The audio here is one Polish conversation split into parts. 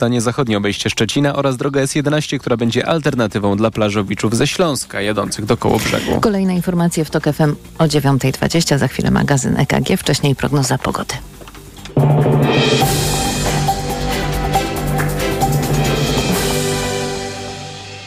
Stanie zachodnie obejście Szczecina oraz droga S11, która będzie alternatywą dla plażowiczów ze Śląska jadących do brzegu. Kolejne informacje w TOK FM o 9.20. Za chwilę magazyn EKG, wcześniej prognoza pogody.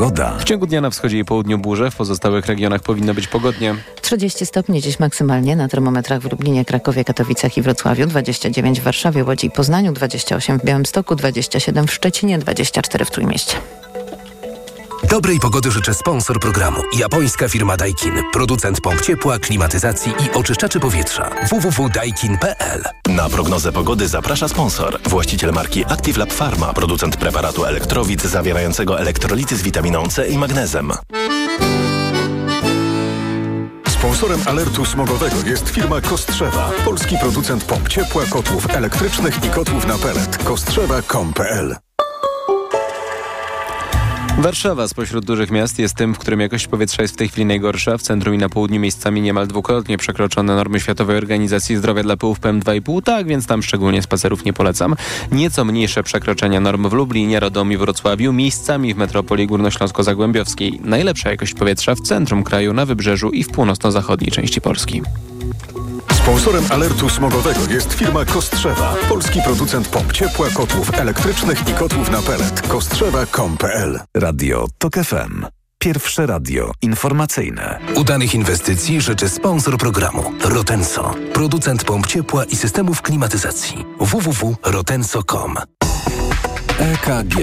Pogoda. W ciągu dnia na wschodzie i południu burze, w pozostałych regionach powinno być pogodnie. 30 stopni dziś maksymalnie na termometrach w Lublinie, Krakowie, Katowicach i Wrocławiu, 29 w Warszawie, Łodzi i Poznaniu, 28 w Białymstoku, 27 w Szczecinie, 24 w Trójmieście. Dobrej pogody życzę sponsor programu. Japońska firma Daikin. Producent pomp ciepła, klimatyzacji i oczyszczaczy powietrza. www.daikin.pl Na prognozę pogody zaprasza sponsor. Właściciel marki Active Lab Pharma. Producent preparatu elektrowid zawierającego elektrolity z witaminą C i magnezem. Sponsorem alertu smogowego jest firma Kostrzewa, polski producent pomp ciepła, kotłów elektrycznych i kotłów na pelet. Kostrzewa.com.pl Warszawa spośród dużych miast jest tym, w którym jakość powietrza jest w tej chwili najgorsza. W centrum i na południu miejscami niemal dwukrotnie przekroczone normy Światowej Organizacji Zdrowia dla pyłów PM2,5, tak więc tam szczególnie spacerów nie polecam. Nieco mniejsze przekroczenia norm w Lublinie, Radomiu, Wrocławiu, miejscami w metropolii górnośląsko-zagłębiowskiej. Najlepsza jakość powietrza w centrum kraju, na wybrzeżu i w północno-zachodniej części Polski. Sponsorem alertu smogowego jest firma Kostrzewa, polski producent pomp ciepła, kotłów elektrycznych i kotłów na pelet. Kostrzewa.com.pl Radio TOK FM. Pierwsze radio informacyjne. Udanych inwestycji życzy sponsor programu. Rotenso. Producent pomp ciepła i systemów klimatyzacji. www.rotenso.com EKG.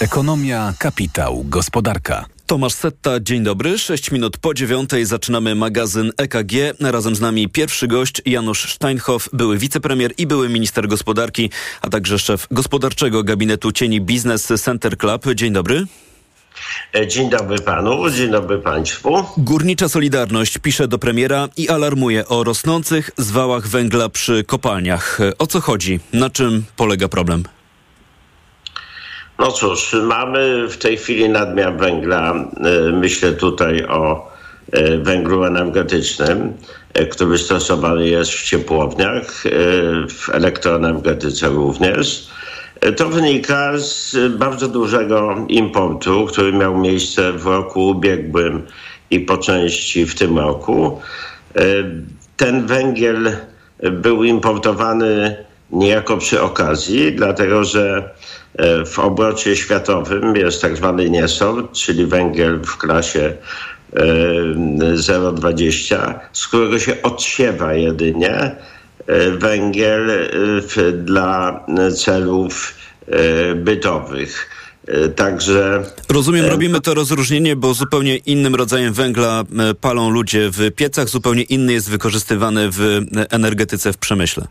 Ekonomia, kapitał, gospodarka. Tomasz Setta, dzień dobry. 6 minut po dziewiątej zaczynamy magazyn EKG. Razem z nami pierwszy gość Janusz Steinhoff, były wicepremier i były minister gospodarki, a także szef gospodarczego gabinetu cieni Business Center Club. Dzień dobry. Dzień dobry panu, dzień dobry państwu. Górnicza Solidarność pisze do premiera i alarmuje o rosnących zwałach węgla przy kopalniach. O co chodzi? Na czym polega problem? No cóż, mamy w tej chwili nadmiar węgla. Myślę tutaj o węglu energetycznym, który stosowany jest w ciepłowniach, w elektroenergetyce również. To wynika z bardzo dużego importu, który miał miejsce w roku ubiegłym i po części w tym roku. Ten węgiel był importowany niejako przy okazji, dlatego że w obrocie światowym jest tak zwany niesort, czyli węgiel w klasie 0,20, z którego się odsiewa jedynie węgiel dla celów bytowych. Także. Rozumiem, robimy to rozróżnienie, bo zupełnie innym rodzajem węgla palą ludzie w piecach, zupełnie inny jest wykorzystywany w energetyce, w przemyśle.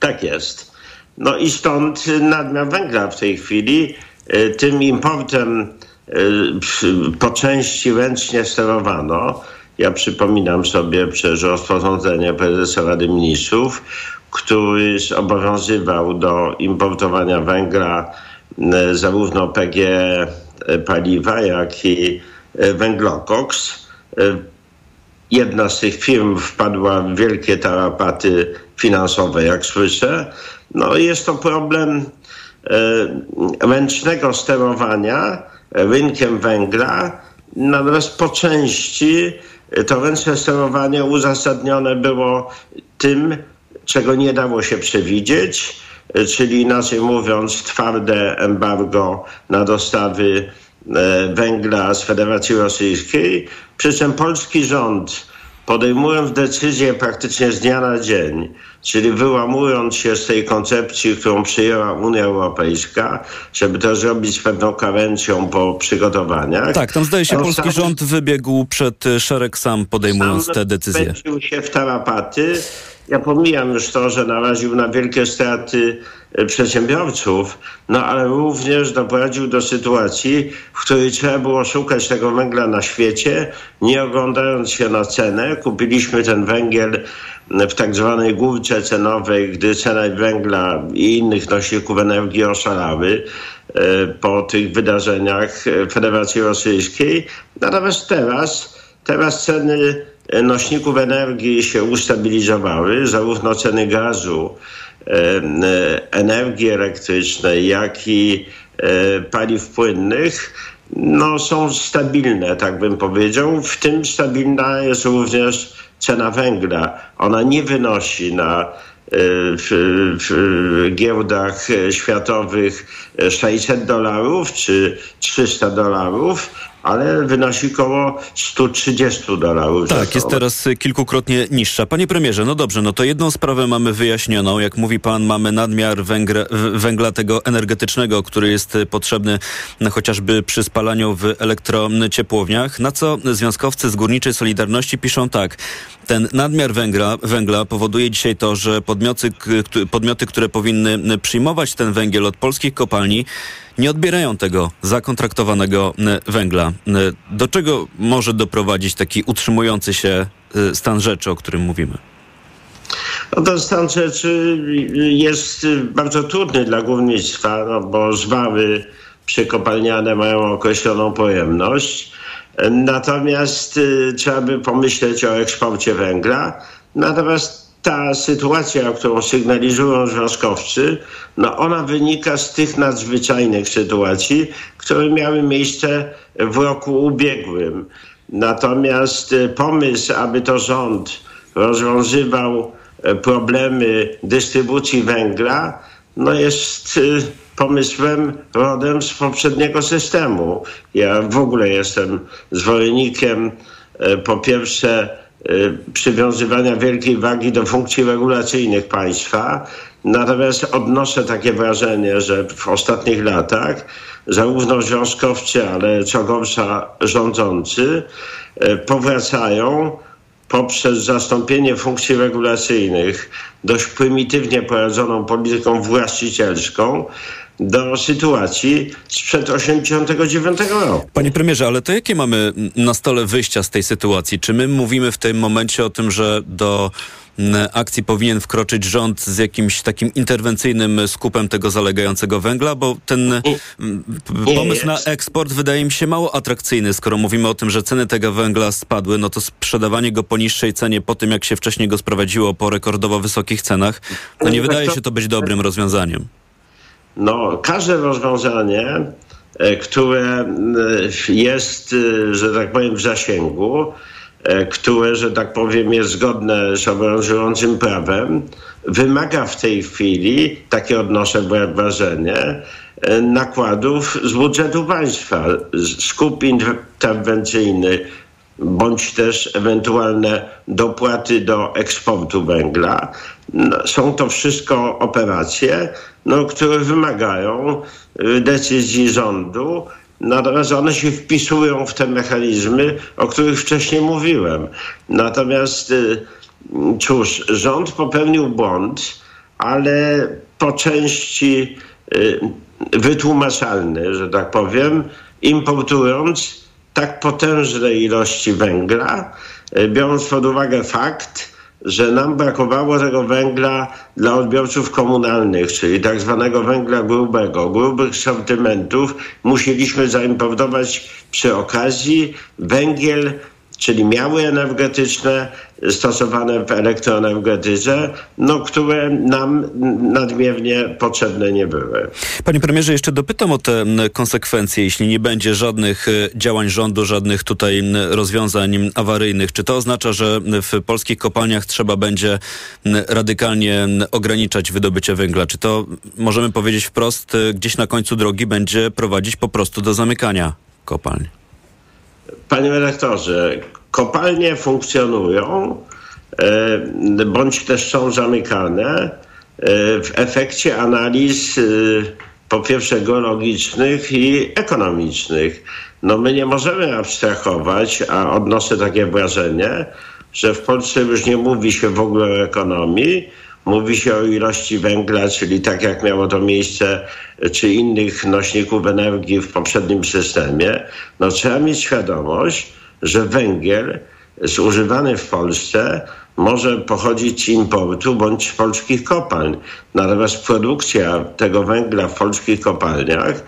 Tak jest. No i stąd nadmiar węgla w tej chwili. Tym importem po części ręcznie sterowano. Ja przypominam sobie przecież rozporządzenie prezesa Rady Ministrów, który zobowiązywał do importowania węgla zarówno PG paliwa, jak i węglokoks. Jedna z tych firm wpadła w wielkie tarapaty finansowe, jak słyszę. No jest to problem ręcznego sterowania rynkiem węgla, natomiast po części to ręczne sterowanie uzasadnione było tym, czego nie dało się przewidzieć, czyli inaczej mówiąc twarde embargo na dostawy węgla z Federacji Rosyjskiej, przy czym polski rząd podejmując decyzję praktycznie z dnia na dzień, czyli wyłamując się z tej koncepcji, którą przyjęła Unia Europejska, żeby to zrobić z pewną karencją po przygotowaniach. Tak, tam zdaje się polski rząd wybiegł przed szereg sam podejmując sam te decyzje. Wpędził się w tarapaty ja pomijam już to, że naraził na wielkie straty e, przedsiębiorców, no ale również doprowadził do sytuacji, w której trzeba było szukać tego węgla na świecie, nie oglądając się na cenę. Kupiliśmy ten węgiel w tak zwanej górce cenowej, gdy cena węgla i innych nośników energii oszalały e, po tych wydarzeniach Federacji Rosyjskiej. Natomiast teraz, teraz ceny nośników energii się ustabilizowały, zarówno ceny gazu, energii elektrycznej, jak i e, paliw płynnych no, są stabilne, tak bym powiedział. W tym stabilna jest również cena węgla. Ona nie wynosi na e, w, w, giełdach światowych 600 dolarów czy 300 dolarów, ale wynosi około 130 dolarów. Tak, jest teraz kilkukrotnie niższa. Panie premierze, no dobrze, no to jedną sprawę mamy wyjaśnioną. Jak mówi pan, mamy nadmiar węgla, węgla tego energetycznego, który jest potrzebny no, chociażby przy spalaniu w elektrociepłowniach, na co związkowcy z Górniczej Solidarności piszą tak. Ten nadmiar węgla, węgla powoduje dzisiaj to, że podmioty, podmioty, które powinny przyjmować ten węgiel od polskich kopalni, nie odbierają tego zakontraktowanego węgla. Do czego może doprowadzić taki utrzymujący się stan rzeczy, o którym mówimy? No ten stan rzeczy jest bardzo trudny dla górnictwa, no bo żwawy przykopalniane mają określoną pojemność. Natomiast y, trzeba by pomyśleć o eksporcie węgla. Natomiast ta sytuacja, którą sygnalizują związkowcy, no ona wynika z tych nadzwyczajnych sytuacji, które miały miejsce w roku ubiegłym. Natomiast y, pomysł, aby to rząd rozwiązywał y, problemy dystrybucji węgla, no jest y, pomysłem rodem z poprzedniego systemu. Ja w ogóle jestem zwolennikiem po pierwsze przywiązywania wielkiej wagi do funkcji regulacyjnych państwa. Natomiast odnoszę takie wrażenie, że w ostatnich latach zarówno związkowcy, ale co gorsza rządzący y, powracają poprzez zastąpienie funkcji regulacyjnych dość prymitywnie prowadzoną polityką właścicielską do sytuacji sprzed 89 roku. Panie premierze, ale to jakie mamy na stole wyjścia z tej sytuacji? Czy my mówimy w tym momencie o tym, że do akcji powinien wkroczyć rząd z jakimś takim interwencyjnym skupem tego zalegającego węgla, bo ten pomysł na eksport wydaje mi się mało atrakcyjny, skoro mówimy o tym, że ceny tego węgla spadły, no to sprzedawanie go po niższej cenie po tym, jak się wcześniej go sprowadziło po rekordowo wysokich cenach, no nie wydaje się to być dobrym rozwiązaniem. No, każde rozwiązanie, e, które e, jest, e, że tak powiem, w zasięgu, które, że tak powiem, jest zgodne z obowiązującym prawem, wymaga w tej chwili, takie odnoszę wrażenie, nakładów z budżetu państwa. Skup interwencyjny bądź też ewentualne dopłaty do eksportu węgla. No, są to wszystko operacje, no, które wymagają y, decyzji rządu, natomiast one się wpisują w te mechanizmy, o których wcześniej mówiłem. Natomiast y, cóż, rząd popełnił błąd, ale po części y, wytłumaczalny, że tak powiem, importując tak potężne ilości węgla, biorąc pod uwagę fakt, że nam brakowało tego węgla dla odbiorców komunalnych, czyli tak zwanego węgla grubego, grubych sortymentów. Musieliśmy zaimportować przy okazji węgiel czyli miały energetyczne stosowane w elektroenergetyce, no, które nam nadmiernie potrzebne nie były. Panie premierze, jeszcze dopytam o te konsekwencje, jeśli nie będzie żadnych e, działań rządu, żadnych tutaj rozwiązań awaryjnych. Czy to oznacza, że w polskich kopalniach trzeba będzie radykalnie ograniczać wydobycie węgla? Czy to możemy powiedzieć wprost, e, gdzieś na końcu drogi będzie prowadzić po prostu do zamykania kopalń? Panie redaktorze, kopalnie funkcjonują e, bądź też są zamykane e, w efekcie analiz e, po pierwsze geologicznych i ekonomicznych. No my nie możemy abstrahować, a odnoszę takie wrażenie, że w Polsce już nie mówi się w ogóle o ekonomii, mówi się o ilości węgla, czyli tak jak miało to miejsce, czy innych nośników energii w poprzednim systemie, no trzeba mieć świadomość, że węgiel zużywany w Polsce może pochodzić z importu bądź z polskich kopalń. Natomiast produkcja tego węgla w polskich kopalniach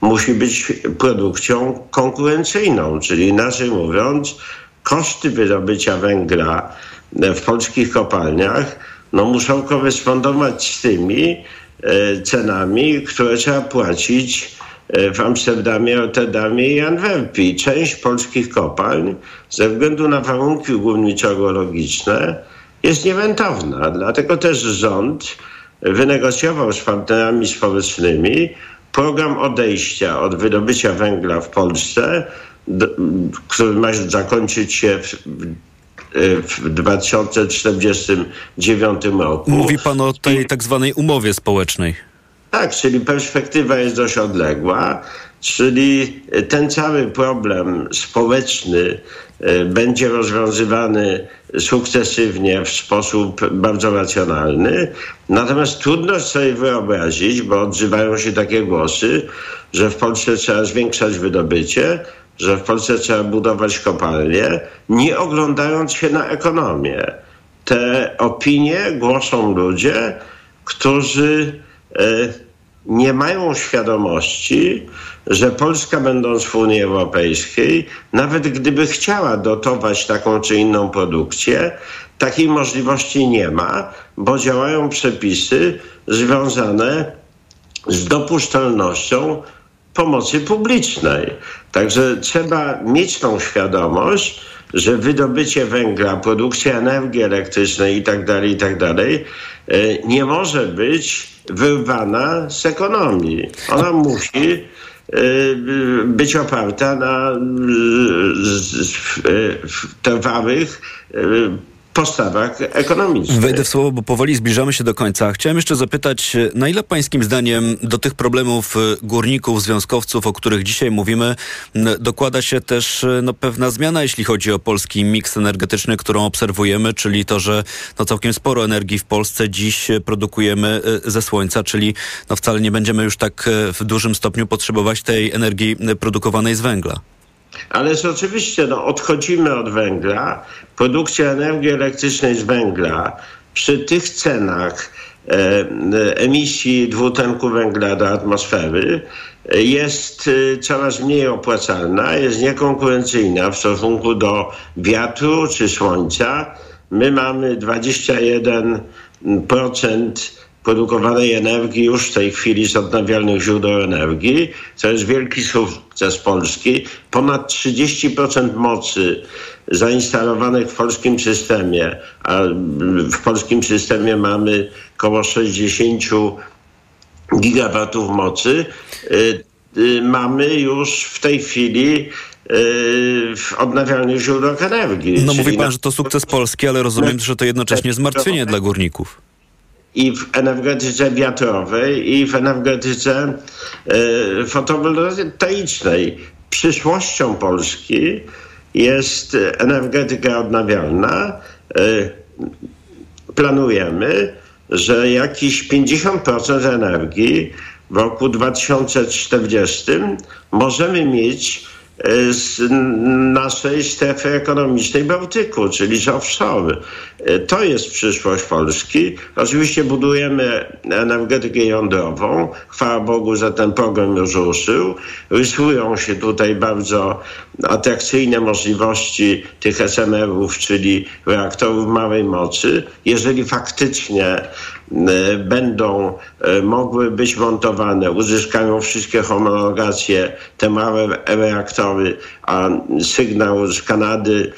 musi być produkcją konkurencyjną, czyli inaczej mówiąc, koszty wydobycia węgla w polskich kopalniach no, muszą korespondować z tymi e, cenami, które trzeba płacić e, w Amsterdamie, Rotterdamie i Antwerpii. Część polskich kopalń ze względu na warunki górniczo-geologiczne jest nierentowna. Dlatego też rząd wynegocjował z partnerami społecznymi program odejścia od wydobycia węgla w Polsce, który ma zakończyć się w, w 2049 roku. Mówi pan o tej tak zwanej umowie społecznej. Tak, czyli perspektywa jest dość odległa, czyli ten cały problem społeczny e, będzie rozwiązywany sukcesywnie w sposób bardzo racjonalny. Natomiast trudno sobie wyobrazić, bo odzywają się takie głosy, że w Polsce trzeba zwiększać wydobycie, że w Polsce trzeba budować kopalnie, nie oglądając się na ekonomię. Te opinie głoszą ludzie, którzy e, nie mają świadomości, że Polska, będąc w Unii Europejskiej, nawet gdyby chciała dotować taką czy inną produkcję, takiej możliwości nie ma, bo działają przepisy związane z dopuszczalnością pomocy publicznej. Także trzeba mieć tą świadomość, że wydobycie węgla, produkcja energii elektrycznej itd., tak itd. Tak e, nie może być wyrwana z ekonomii. Ona musi e, być oparta na trwałych postawach ekonomicznych. Wejdę w słowo, bo powoli zbliżamy się do końca. Chciałem jeszcze zapytać, na ile pańskim zdaniem do tych problemów y, górników, związkowców, o których dzisiaj mówimy, dokłada się też y, no, pewna zmiana, jeśli chodzi o polski miks energetyczny, którą obserwujemy, czyli to, że no, całkiem sporo energii w Polsce dziś produkujemy y, ze słońca, czyli no, wcale nie będziemy już tak w dużym stopniu potrzebować tej energii produkowanej z węgla. Ależ oczywiście no, odchodzimy od węgla. Produkcja energii elektrycznej z węgla przy tych cenach e, emisji dwutlenku węgla do atmosfery e, jest e, coraz mniej opłacalna, jest niekonkurencyjna w stosunku do wiatru czy słońca. My mamy 21% produkowanej energii już w tej chwili z odnawialnych źródeł energii, co jest wielki sukces Polski. Ponad 30% mocy zainstalowanych w polskim systemie, a w polskim systemie mamy około 60 gigawatów mocy, y, y, mamy już w tej chwili y, w odnawialnych źródłach energii. No mówi pan, że to sukces Polski, ale rozumiem, że to jednocześnie zmartwienie dla górników i w energetyce wiatrowej, i w energetyce y, fotowoltaicznej. Przyszłością Polski jest energetyka odnawialna. Y, planujemy, że jakieś 50% energii w roku 2040 możemy mieć naszej strefy ekonomicznej Bałtyku, czyli z offshore. E, to jest przyszłość Polski. Oczywiście budujemy energetykę jądrową. Chwała Bogu, że ten program już ruszył. Rysują się tutaj bardzo atrakcyjne możliwości tych SMR-ów, czyli reaktorów małej mocy. Jeżeli faktycznie E, będą e, mogły być montowane, uzyskają wszystkie homologacje te małe reaktory, a sygnał z Kanady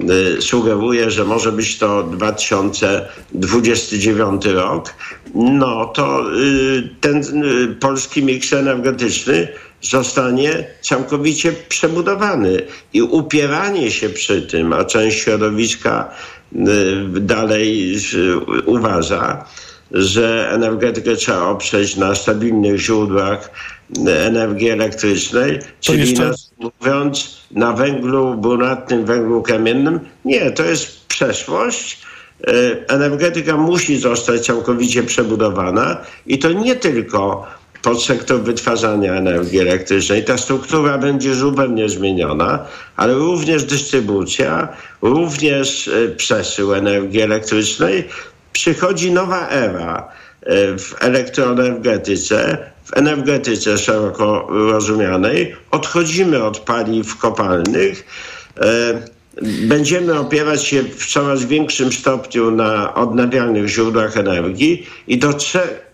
e, sugeruje, że może być to 2029 rok, no to ten polski miks energetyczny zostanie całkowicie przebudowany i upieranie się przy tym, a część środowiska dalej uważa, że energetykę trzeba oprzeć na stabilnych źródłach energii elektrycznej, czyli jeszcze... mówiąc na węglu brunatnym, węglu kamiennym. Nie, to jest przeszłość. E, energetyka musi zostać całkowicie przebudowana i to nie tylko podsektor wytwarzania energii elektrycznej. Ta struktura będzie zupełnie zmieniona, ale również dystrybucja, również e, przesył energii elektrycznej. Przychodzi nowa era e, w elektroenergetyce, w energetyce szeroko rozumianej. Odchodzimy od paliw kopalnych. E, będziemy opierać się w coraz większym stopniu na odnawialnych źródłach energii i do,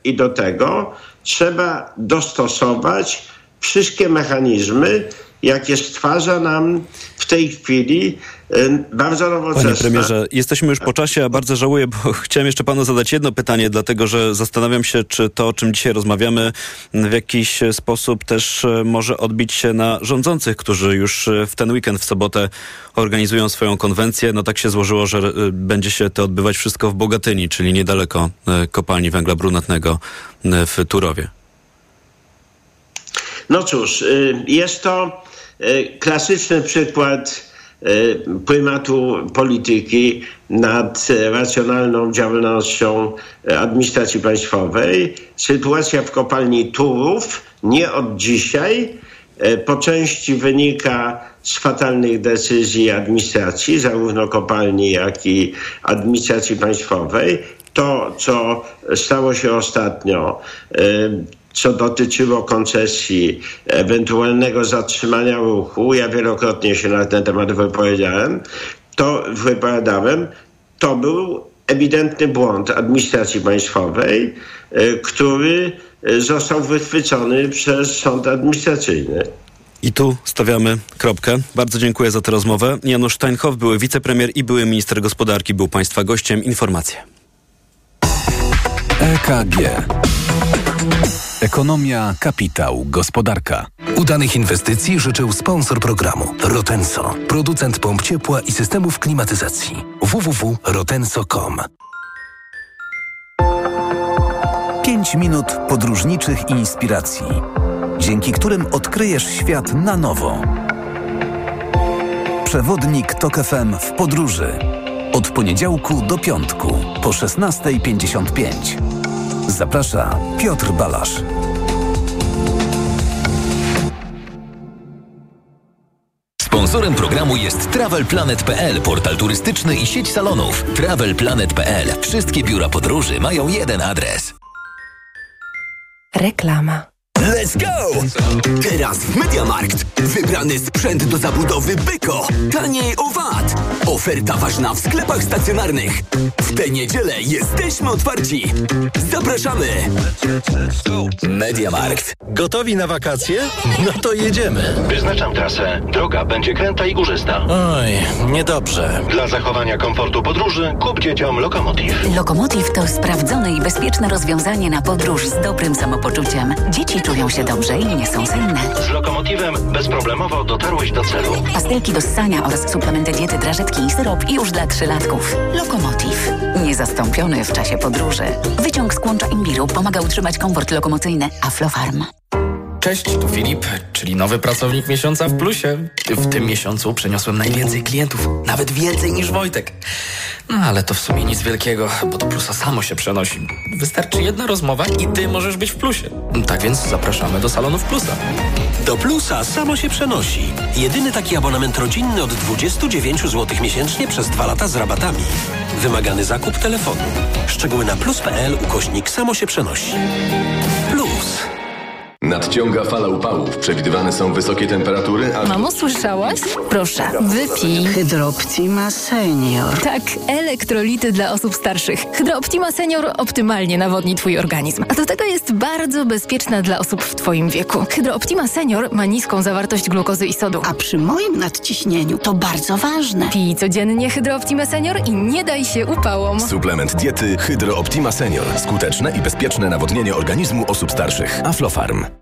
i do tego trzeba dostosować wszystkie mechanizmy, jakie stwarza nam w tej chwili y, bardzo nowoczesna. Panie premierze, jesteśmy już po czasie, a bardzo żałuję, bo chciałem jeszcze panu zadać jedno pytanie, dlatego że zastanawiam się, czy to, o czym dzisiaj rozmawiamy, w jakiś sposób też e, może odbić się na rządzących, którzy już e, w ten weekend, w sobotę organizują swoją konwencję. No tak się złożyło, że e, będzie się to odbywać wszystko w Bogatyni, czyli niedaleko kopalni węgla brunatnego w Turowie. No cóż, y, jest to klasyczny przykład y, prymatu polityki nad racjonalną działalnością administracji państwowej. Sytuacja w kopalni Turów nie od dzisiaj po części wynika z fatalnych decyzji administracji, zarówno kopalni, jak i administracji państwowej. To, co stało się ostatnio, co dotyczyło koncesji, ewentualnego zatrzymania ruchu, ja wielokrotnie się na ten temat wypowiedziałem, to wypowiadałem, to był ewidentny błąd administracji państwowej, e, który e, został wychwycony przez sąd administracyjny. I tu stawiamy kropkę. Bardzo dziękuję za tę rozmowę. Janusz Steinhoff, były wicepremier i były minister gospodarki, był Państwa gościem. Informacje. EKG. Ekonomia, kapitał, gospodarka. Udanych inwestycji życzył sponsor programu Rotenso, producent pomp ciepła i systemów klimatyzacji. www.rotenso.com 5 minut podróżniczych inspiracji, dzięki którym odkryjesz świat na nowo. Przewodnik TOK FM w podróży. Od poniedziałku do piątku po 16.55. Zaprasza Piotr Balasz. Sponsorem programu jest TravelPlanet.pl, portal turystyczny i sieć salonów. TravelPlanet.pl. Wszystkie biura podróży mają jeden adres. Reklama. Let's go! Teraz w Mediamarkt. Wybrany sprzęt do zabudowy Byko. Taniej o VAT. Oferta ważna w sklepach stacjonarnych. W tę niedzielę jesteśmy otwarci. Zapraszamy! Mediamarkt. Gotowi na wakacje? No to jedziemy. Wyznaczam trasę. Droga będzie kręta i górzysta. Oj, niedobrze. Dla zachowania komfortu podróży kup dzieciom Lokomotiv. Lokomotiv to sprawdzone i bezpieczne rozwiązanie na podróż z dobrym samopoczuciem. Dzieci czują się dobrze i nie są senne. Z Lokomotivem bezproblemowo dotarłeś do celu. Pastelki do ssania oraz suplementy diety, drażetki i syrop już dla trzylatków. Lokomotiv. Niezastąpiony w czasie podróży. Wyciąg z kłącza imbiru pomaga utrzymać komfort lokomocyjny. Aflofarm. Cześć, tu Filip, czyli nowy pracownik miesiąca w plusie. W tym miesiącu przeniosłem najwięcej klientów, nawet więcej niż Wojtek. No ale to w sumie nic wielkiego, bo do plusa samo się przenosi. Wystarczy jedna rozmowa i ty możesz być w plusie. Tak więc zapraszamy do salonów plusa. Do plusa samo się przenosi. Jedyny taki abonament rodzinny od 29 zł miesięcznie przez dwa lata z rabatami. Wymagany zakup telefonu. Szczegóły na plus.pl ukośnik samo się przenosi. Plus. Nadciąga fala upałów. Przewidywane są wysokie temperatury, a... Mamo, słyszałaś? Proszę, wypij. Hydrooptima Senior. Tak, elektrolity dla osób starszych. Hydrooptima Senior optymalnie nawodni Twój organizm. A do tego jest bardzo bezpieczna dla osób w Twoim wieku. Hydrooptima Senior ma niską zawartość glukozy i sodu. A przy moim nadciśnieniu to bardzo ważne. Pij codziennie Hydrooptima Senior i nie daj się upałom. Suplement diety Hydrooptima Senior. Skuteczne i bezpieczne nawodnienie organizmu osób starszych. Aflofarm.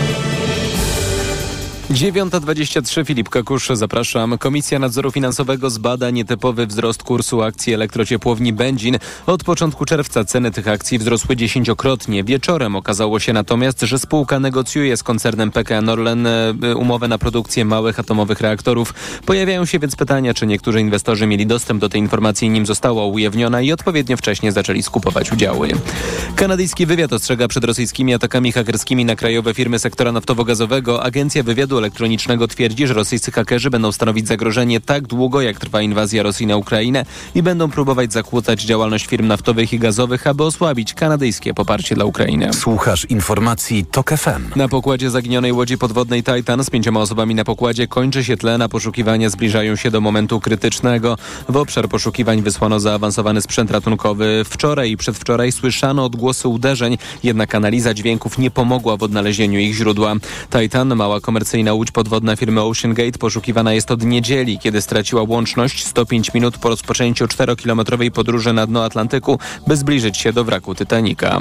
9.23 Filip Kakusz, zapraszam. Komisja Nadzoru Finansowego zbada nietypowy wzrost kursu akcji elektrociepłowni Będzin. Od początku czerwca ceny tych akcji wzrosły dziesięciokrotnie. Wieczorem okazało się natomiast, że spółka negocjuje z koncernem PKN Orlen e, umowę na produkcję małych atomowych reaktorów. Pojawiają się więc pytania, czy niektórzy inwestorzy mieli dostęp do tej informacji, nim została ujawniona i odpowiednio wcześnie zaczęli skupować udziały. Kanadyjski wywiad ostrzega przed rosyjskimi atakami hakerskimi na krajowe firmy sektora naftowo-gazowego. Agencja Wywiadu Elektronicznego twierdzi, że rosyjscy hakerzy będą stanowić zagrożenie tak długo, jak trwa inwazja Rosji na Ukrainę i będą próbować zakłócać działalność firm naftowych i gazowych, aby osłabić kanadyjskie poparcie dla Ukrainy. Słuchasz informacji TOK FM. Na pokładzie zaginionej łodzi podwodnej Titan z pięcioma osobami na pokładzie kończy się tlena. Poszukiwania zbliżają się do momentu krytycznego. W obszar poszukiwań wysłano zaawansowany sprzęt ratunkowy. Wczoraj i przedwczoraj słyszano odgłosy uderzeń, jednak analiza dźwięków nie pomogła w odnalezieniu ich źródła. Titan, mała komercyjna łódź podwodna firmy Ocean Gate, poszukiwana jest od niedzieli, kiedy straciła łączność 105 minut po rozpoczęciu 4-kilometrowej podróży na dno Atlantyku, by zbliżyć się do wraku Titanica.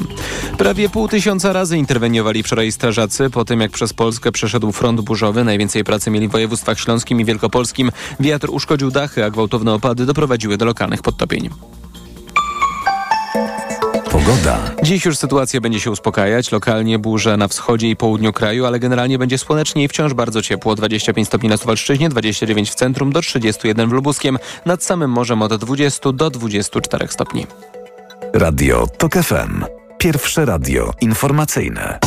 Prawie pół tysiąca razy interweniowali wczoraj strażacy po tym, jak przez Polskę przeszedł front burzowy. Najwięcej pracy mieli w województwach śląskim i wielkopolskim. Wiatr uszkodził dachy, a gwałtowne opady doprowadziły do lokalnych podtopień. Pogoda. Dziś już sytuacja będzie się uspokajać. Lokalnie burze na wschodzie i południu kraju, ale generalnie będzie słonecznie i wciąż bardzo ciepło. 25 stopni na Suwalszczyźnie, 29 w centrum, do 31 w Lubuskiem. Nad samym morzem od 20 do 24 stopni. Radio TOK FM. Pierwsze radio informacyjne.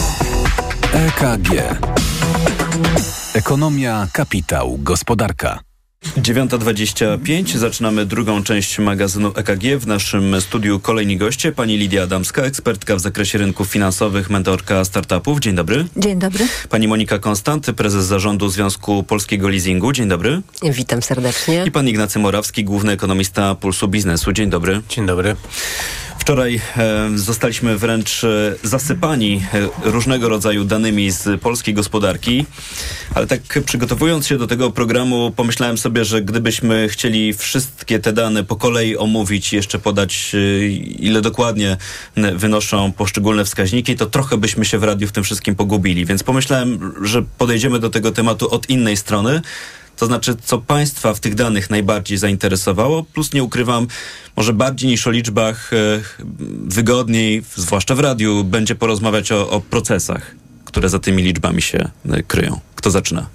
EKG. Ekonomia, kapitał, gospodarka. 9.25. Zaczynamy drugą część magazynu EKG. W naszym studiu kolejni goście. Pani Lidia Adamska, ekspertka w zakresie rynków finansowych, mentorka startupów. Dzień dobry. Dzień dobry. Pani Monika Konstanty, prezes zarządu Związku Polskiego Leasingu. Dzień dobry. Witam serdecznie. I pan Ignacy Morawski, główny ekonomista Pulsu Biznesu. Dzień dobry. Dzień dobry. Wczoraj zostaliśmy wręcz e, zasypani e, różnego rodzaju danymi z polskiej gospodarki, ale tak przygotowując się do tego programu, pomyślałem sobie, że gdybyśmy chcieli wszystkie te dane po kolei omówić, jeszcze podać, e, ile dokładnie wynoszą poszczególne wskaźniki, to trochę byśmy się w radiu w tym wszystkim pogubili. Więc pomyślałem, że podejdziemy do tego tematu od innej strony. To znaczy, co Państwa w tych danych najbardziej zainteresowało, plus nie ukrywam, może bardziej niż o liczbach, e, wygodniej, zwłaszcza w radiu, będzie porozmawiać o, o procesach, które za tymi liczbami się e, kryją. Kto zaczyna?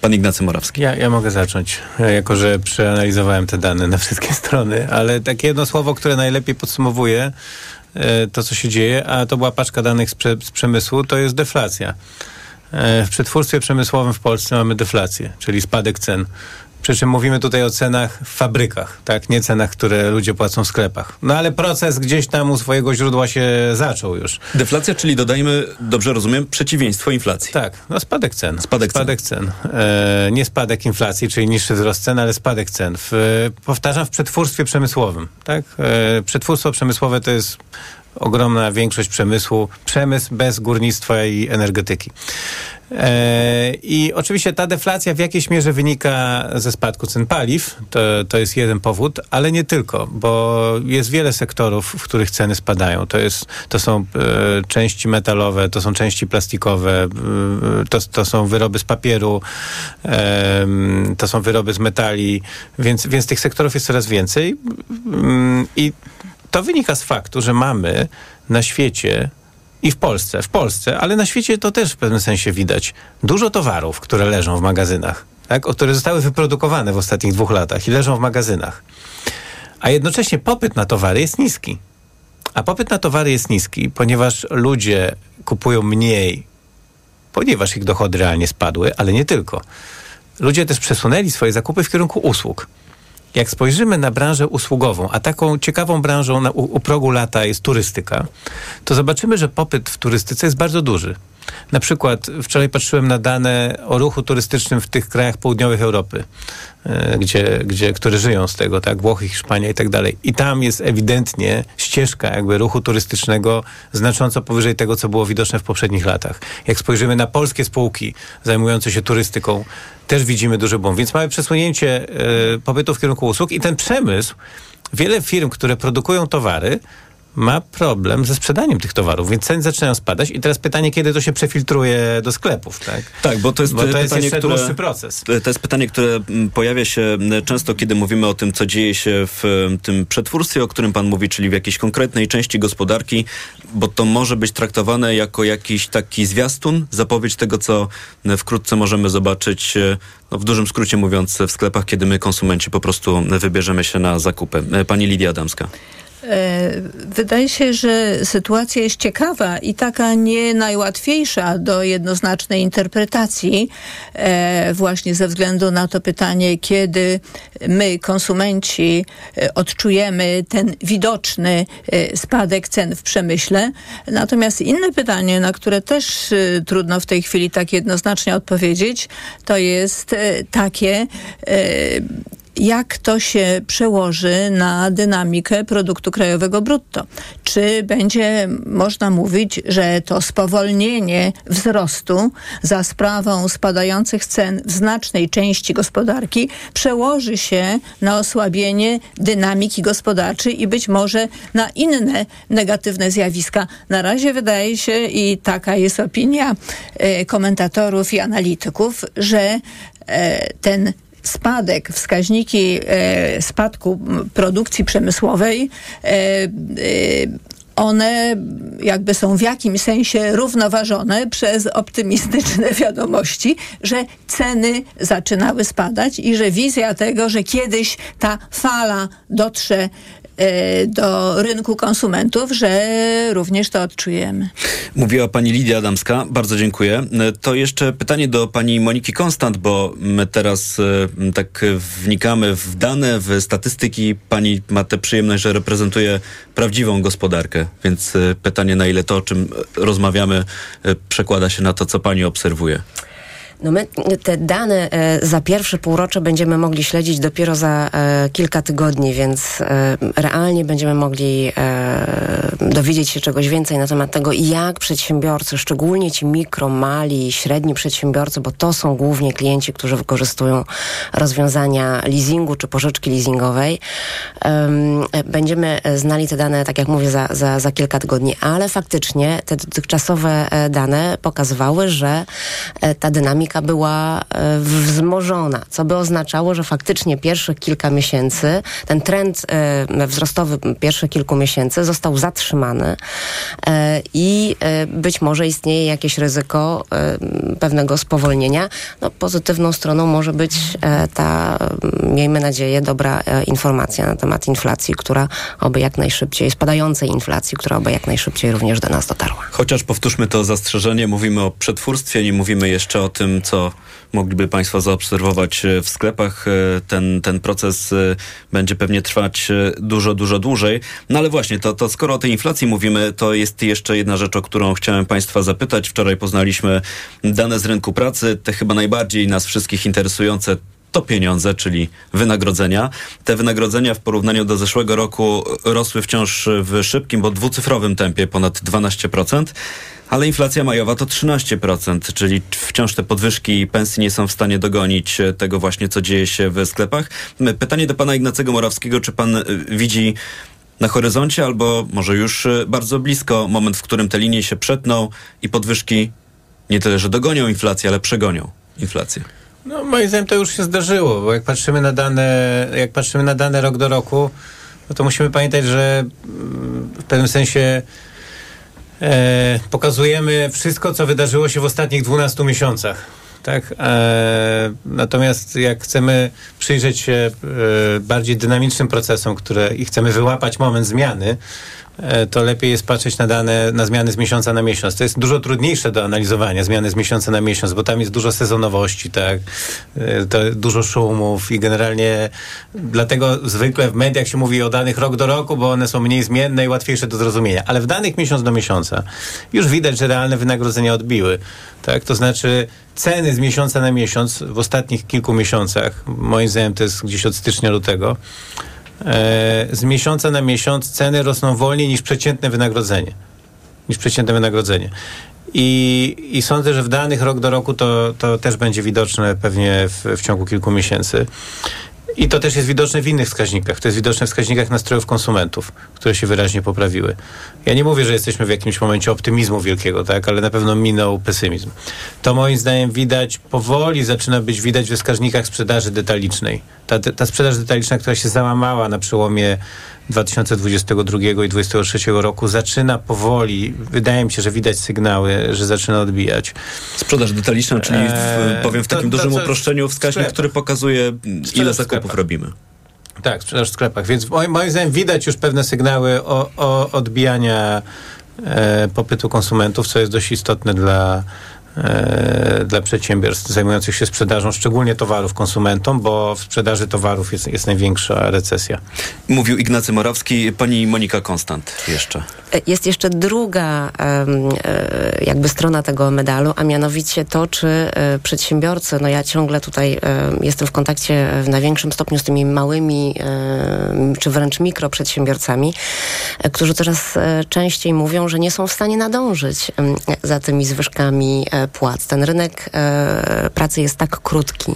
Pan Ignacy Morawski. Ja, ja mogę zacząć, e, jako że przeanalizowałem te dane na wszystkie strony, ale takie jedno słowo, które najlepiej podsumowuje to, co się dzieje, a to była paczka danych z, prze, z przemysłu, to jest deflacja. W przetwórstwie przemysłowym w Polsce mamy deflację, czyli spadek cen. Przy czym mówimy tutaj o cenach w fabrykach, tak? Nie cenach, które ludzie płacą w sklepach. No ale proces gdzieś tam u swojego źródła się zaczął już. Deflacja, czyli dodajmy, dobrze rozumiem, przeciwieństwo inflacji. Tak, no spadek cen. Spadek, spadek cen. cen. E, nie spadek inflacji, czyli niższy wzrost cen, ale spadek cen. W, powtarzam, w przetwórstwie przemysłowym, tak? E, przetwórstwo przemysłowe to jest ogromna większość przemysłu, przemysł bez górnictwa i energetyki. E, I oczywiście ta deflacja w jakiejś mierze wynika ze spadku cen paliw. To, to jest jeden powód, ale nie tylko, bo jest wiele sektorów, w których ceny spadają. To, jest, to są e, części metalowe, to są części plastikowe, e, to, to są wyroby z papieru, e, to są wyroby z metali, więc, więc tych sektorów jest coraz więcej. Mm, I to wynika z faktu, że mamy na świecie i w Polsce, w Polsce, ale na świecie to też w pewnym sensie widać. Dużo towarów, które leżą w magazynach, tak? o które zostały wyprodukowane w ostatnich dwóch latach i leżą w magazynach. A jednocześnie popyt na towary jest niski. A popyt na towary jest niski, ponieważ ludzie kupują mniej, ponieważ ich dochody realnie spadły, ale nie tylko. Ludzie też przesunęli swoje zakupy w kierunku usług. Jak spojrzymy na branżę usługową, a taką ciekawą branżą na, u, u progu lata jest turystyka, to zobaczymy, że popyt w turystyce jest bardzo duży. Na przykład wczoraj patrzyłem na dane o ruchu turystycznym w tych krajach południowych Europy, gdzie, gdzie, które żyją z tego, tak, Włochy, Hiszpania i tak dalej. I tam jest ewidentnie ścieżka jakby ruchu turystycznego znacząco powyżej tego, co było widoczne w poprzednich latach. Jak spojrzymy na polskie spółki zajmujące się turystyką, też widzimy duży boom. Więc mamy przesunięcie y, popytu w kierunku usług i ten przemysł, wiele firm, które produkują towary, ma problem ze sprzedaniem tych towarów, więc ceny zaczynają spadać i teraz pytanie, kiedy to się przefiltruje do sklepów, tak? Tak, bo to jest, bo to jest jeszcze które, dłuższy proces. To jest pytanie, które mm, pojawia się mm, często, kiedy mówimy o tym, co dzieje się w mm, tym przetwórstwie, o którym pan mówi, czyli w jakiejś konkretnej części gospodarki, bo to może być traktowane jako jakiś taki zwiastun, zapowiedź tego, co wkrótce możemy zobaczyć, e, no w dużym skrócie mówiąc, w sklepach, kiedy my, konsumenci, po prostu wybierzemy się na zakupy. E, Pani Lidia Adamska. E, Wydaje się, że sytuacja jest ciekawa i taka nie najłatwiejsza do jednoznacznej interpretacji, e, właśnie ze względu na to pytanie, kiedy my, konsumenci, e, odczujemy ten widoczny spadek cen w przemyśle. Natomiast inne pytanie, na które też trudno w tej chwili tak jednoznacznie odpowiedzieć, to jest takie, jak to się przełoży na dynamikę produktu krajowego brutto. Czy będzie można mówić, że to spowolnienie wzrostu za sprawą spadających cen w znacznej części gospodarki przełoży się na osłabienie dynamiki gospodarczej i być może na inne negatywne zjawiska. Na razie wydaje się, i taka jest opinia e, komentatorów i analityków, że e, ten spadek, wskaźniki e, spadku produkcji przemysłowej e, e, one jakby są w jakimś sensie równoważone przez optymistyczne wiadomości, że ceny zaczynały spadać i że wizja tego, że kiedyś ta fala dotrze do rynku konsumentów, że również to odczujemy. Mówiła pani Lidia Adamska, bardzo dziękuję. E, To jeszcze pytanie do pani Moniki Konstant, bo my teraz e, tak wnikamy w dane, w statystyki. Pani ma tę przyjemność, że reprezentuje prawdziwą gospodarkę, więc e, pytanie na ile to, o czym e, rozmawiamy, e, przekłada się na to, co pani obserwuje. No my te dane e, za pierwsze półrocze będziemy mogli śledzić dopiero za e, kilka tygodni, więc e, realnie będziemy mogli dowiedzieć się czegoś więcej na temat tego, jak przedsiębiorcy, szczególnie ci mikro, mali, średni przedsiębiorcy, bo to są głównie klienci, którzy wykorzystują rozwiązania leasingu czy pożyczki leasingowej. Em, będziemy znali te dane, tak jak mówię, za, za, za kilka tygodni, ale faktycznie te dotychczasowe dane pokazywały, że ta dynamika była e, wzmożona, co by oznaczało, że faktycznie pierwszych kilka miesięcy, ten trend e, wzrostowy pierwszych kilku miesięcy został zatrzymany e, i być może istnieje jakieś ryzyko pewnego spowolnienia. No, pozytywną stroną może być ta, m, miejmy nadzieję, dobra informacja na temat inflacji, która oby jak najszybciej, spadającej inflacji, która oby jak najszybciej również do nas dotarła. Chociaż powtórzmy to zastrzeżenie, mówimy o przetwórstwie, nie mówimy jeszcze o tym, co mogliby Państwo zaobserwować e, w sklepach. E, Ten, ten proces e, będzie pewnie trwać dużo, dużo dłużej. No ale właśnie, to, to skoro o tej inflacji mówimy, to jest jeszcze jedna rzecz, o którą chciałem Państwa zapytać. Wczoraj poznaliśmy dane z rynku pracy, te chyba najbardziej nas wszystkich interesujące to pieniądze, czyli wynagrodzenia. Te wynagrodzenia w porównaniu do zeszłego roku rosły wciąż w szybkim, bo dwucyfrowym tempie, ponad 12%. Ale inflacja majowa to 13%, czyli wciąż te podwyżki pensji nie są w stanie dogonić e, tego właśnie, co dzieje się w sklepach. Pytanie do pana Ignacego Morawskiego, czy pan e, widzi na horyzoncie albo może już e, bardzo blisko moment, w którym te linie się przetną i podwyżki nie tyle, że dogonią inflację, ale przegonią inflację. No, moim zdaniem to już się zdarzyło, bo jak patrzymy na dane, jak patrzymy na dane rok do roku, no to musimy pamiętać, że mm, w pewnym sensie e, pokazujemy wszystko, co wydarzyło się w ostatnich 12 miesiącach. Tak? E, natomiast jak chcemy przyjrzeć się e, bardziej dynamicznym procesom, które i chcemy wyłapać moment zmiany, e, to lepiej jest patrzeć na dane, na zmiany z miesiąca na miesiąc. To jest dużo trudniejsze do analizowania, zmiany z miesiąca na miesiąc, bo tam jest dużo sezonowości, tak, E, dużo szumów i generalnie dlatego zwykle w mediach się mówi o danych rok do roku, bo one są mniej zmienne i łatwiejsze do zrozumienia. Ale w danych miesiąc do miesiąca już widać, że realne wynagrodzenia odbiły. Tak? To znaczy ceny z miesiąca na miesiąc w ostatnich kilku miesiącach, moim zdaniem to jest gdzieś od stycznia lutego, e, z miesiąca na miesiąc ceny rosną wolniej niż przeciętne wynagrodzenie. Niż przeciętne wynagrodzenie. I, I sądzę, że w danych rok do roku to, to też będzie widoczne pewnie w, w ciągu kilku miesięcy. I to też jest widoczne w innych wskaźnikach. To jest widoczne w wskaźnikach nastrojów konsumentów, które się wyraźnie poprawiły. Ja nie mówię, że jesteśmy w jakimś momencie optymizmu wielkiego, tak, ale na pewno minął pesymizm. To moim zdaniem widać, powoli zaczyna być widać we wskaźnikach sprzedaży detalicznej. Ta, ta sprzedaż detaliczna, która się załamała na przełomie 2022 i 2023 roku zaczyna powoli, wydaje mi się, że widać sygnały, że zaczyna odbijać. Sprzedaż detaliczna, czyli w, Eee, powiem w to- takim to- dużym to- uproszczeniu wskaźnik, który pokazuje ile zakupów robimy. Tak, sprzedaż w sklepach. Więc moim, moim zdaniem widać już pewne sygnały o, o odbijania e, popytu konsumentów, co jest dość istotne dla, dla przedsiębiorstw zajmujących się sprzedażą, szczególnie towarów konsumentom, bo w sprzedaży towarów jest, jest największa recesja. Mówił Ignacy Morawski, pani Monika Konstant jeszcze. Jest jeszcze druga e, jakby strona tego medalu, a mianowicie to, czy e, przedsiębiorcy, no ja ciągle tutaj e, jestem w kontakcie w największym stopniu z tymi małymi, e, czy wręcz mikroprzedsiębiorcami, e, którzy coraz e, częściej mówią, że nie są w stanie nadążyć za tymi zwyżkami e, płac. Ten rynek e, pracy jest tak krótki.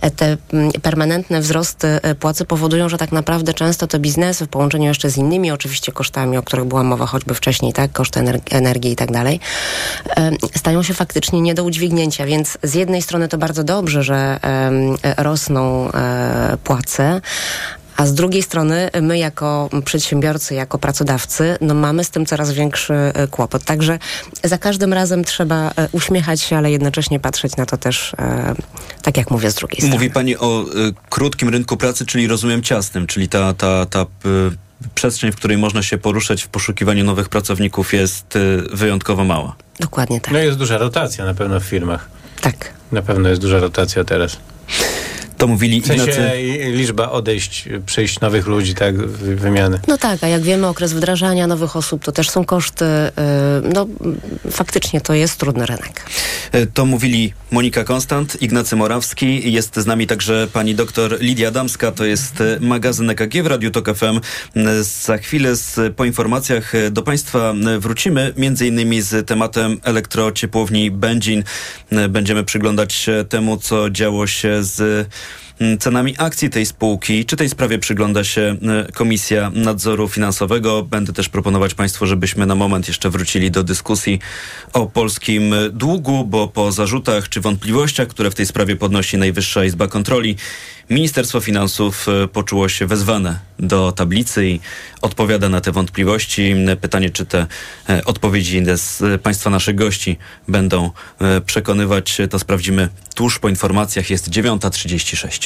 E, Te mm, permanentne wzrosty e, płacy powodują, że tak naprawdę często te biznesy w połączeniu jeszcze z innymi oczywiście kosztami, o których była mowa choćby wcześniej, tak, koszty ener- energii i tak dalej, stają się faktycznie nie do udźwignięcia, więc z jednej strony to bardzo dobrze, że rosną płace, a z drugiej strony my jako przedsiębiorcy, jako pracodawcy, no mamy z tym coraz większy e, kłopot. Także za każdym razem trzeba e, uśmiechać się, ale jednocześnie patrzeć na to też, e, tak jak mówię, z drugiej strony. Mówi pani o krótkim rynku pracy, czyli rozumiem ciasnym, czyli ta, ta, ta przestrzeń, w której można się poruszać w poszukiwaniu nowych pracowników jest wyjątkowo mała. Dokładnie tak. No jest duża rotacja na pewno w firmach. Tak. Na pewno jest duża rotacja teraz. To mówili W sensie Ignacy... liczba odejść, przyjść nowych ludzi, tak, wy- wymiany. No tak, a jak wiemy, okres wdrażania nowych osób to też są koszty. y, No faktycznie to jest trudny rynek. E, To mówili Monika Konstant, Ignacy Morawski. Jest z nami także pani doktor Lidia Damska. To jest e, magazyn EKG w Radiu Tok FM. E, Za chwilę z, po informacjach do państwa wrócimy, między innymi z tematem elektrociepłowni Będzin. E, Będziemy przyglądać się temu, co działo się z cenami akcji tej spółki. Czy tej sprawie przygląda się e, Komisja Nadzoru Finansowego? Będę też proponować Państwu, żebyśmy na moment jeszcze wrócili do dyskusji o polskim e, długu, bo po zarzutach czy wątpliwościach, które w tej sprawie podnosi Najwyższa Izba Kontroli, Ministerstwo Finansów e, poczuło się wezwane do tablicy i odpowiada na te wątpliwości. E, Pytanie, czy te odpowiedzi z Państwa naszych gości będą przekonywać, to sprawdzimy tuż po informacjach. Jest 9.36.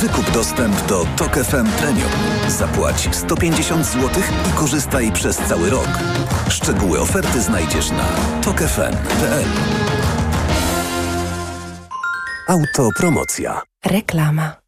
Wykup dostęp do Tok FM Premium. Zapłać 150 zł i korzystaj przez cały rok. Szczegóły oferty znajdziesz na tokefm.pl. Autopromocja. Reklama.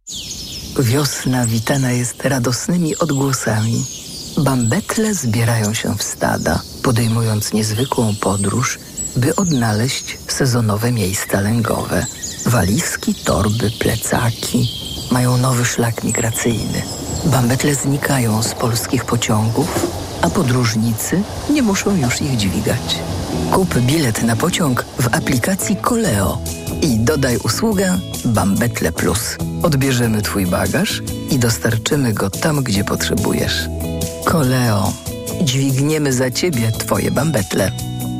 Wiosna witana jest radosnymi odgłosami. Bambetle zbierają się w stada, podejmując niezwykłą podróż, by odnaleźć sezonowe miejsca lęgowe. Walizki, torby, plecaki mają nowy szlak migracyjny. Bambetle znikają z polskich pociągów, a podróżnicy nie muszą już ich dźwigać. Kup bilet na pociąg w aplikacji Koleo i dodaj usługę Bambetle Plus. Odbierzemy Twój bagaż i dostarczymy go tam, gdzie potrzebujesz. Koleo. Dźwigniemy za Ciebie Twoje bambetle.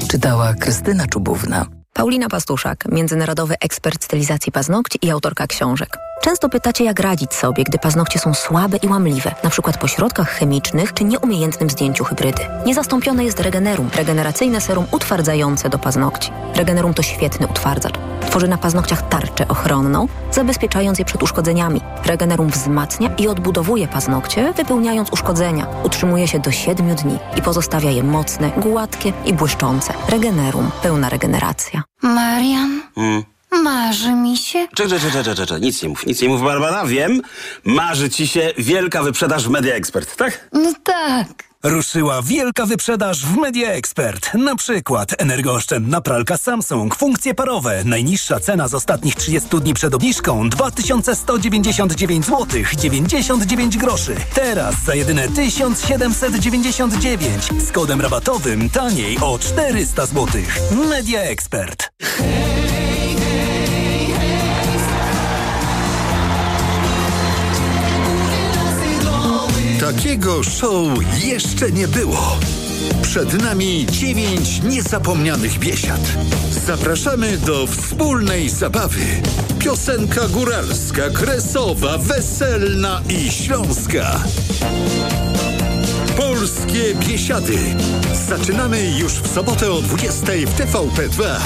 Czytała Krystyna Czubówna. Paulina Pastuszak, międzynarodowy ekspert stylizacji paznokci i autorka książek. Często pytacie, jak radzić sobie, gdy paznokcie są słabe i łamliwe, na przykład po środkach chemicznych czy nieumiejętnym zdjęciu hybrydy. Niezastąpione jest Regenerum, regeneracyjne serum utwardzające do paznokci. Regenerum to świetny utwardzacz. Tworzy na paznokciach tarczę ochronną, zabezpieczając je przed uszkodzeniami. Regenerum wzmacnia i odbudowuje paznokcie, wypełniając uszkodzenia. Utrzymuje się do 7 dni i pozostawia je mocne, gładkie i błyszczące. Regenerum. Pełna regeneracja. Marian, Mm. Marzy mi się. Czekaj, czekaj, czekaj, czekaj, nic nie mów, nic nie mów, Barbara, wiem. Marzy ci się wielka wyprzedaż w Media Expert, tak? No tak. Ruszyła wielka wyprzedaż w Media Expert. Na przykład energooszczędna pralka Samsung, funkcje parowe. Najniższa cena z ostatnich 30 dni przed obniżką 2199 zł 99 groszy. Teraz za jedyne 1799 z kodem rabatowym taniej o 400 zł. Media Expert. Takiego show jeszcze nie było. Przed nami dziewięć niezapomnianych biesiad. Zapraszamy do wspólnej zabawy. Piosenka góralska, kresowa, weselna i śląska. Polskie biesiady. Zaczynamy już w sobotę o 20 w TVP2.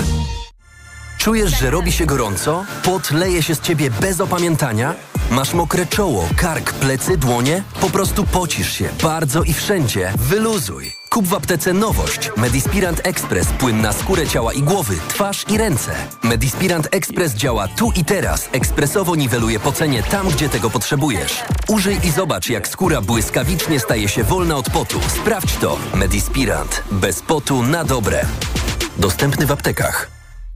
Czujesz, że robi się gorąco? Pot leje się z ciebie bez opamiętania? Masz mokre czoło, kark, plecy, dłonie? Po prostu pocisz się bardzo i wszędzie. Wyluzuj. Kup w aptece nowość. Medispirant Express. Płyn na skórę ciała i głowy, twarz i ręce. Medispirant Express działa tu i teraz. Ekspresowo niweluje pocenie tam, gdzie tego potrzebujesz. Użyj i zobacz, jak skóra błyskawicznie staje się wolna od potu. Sprawdź to. Medispirant. Bez potu na dobre. Dostępny w aptekach.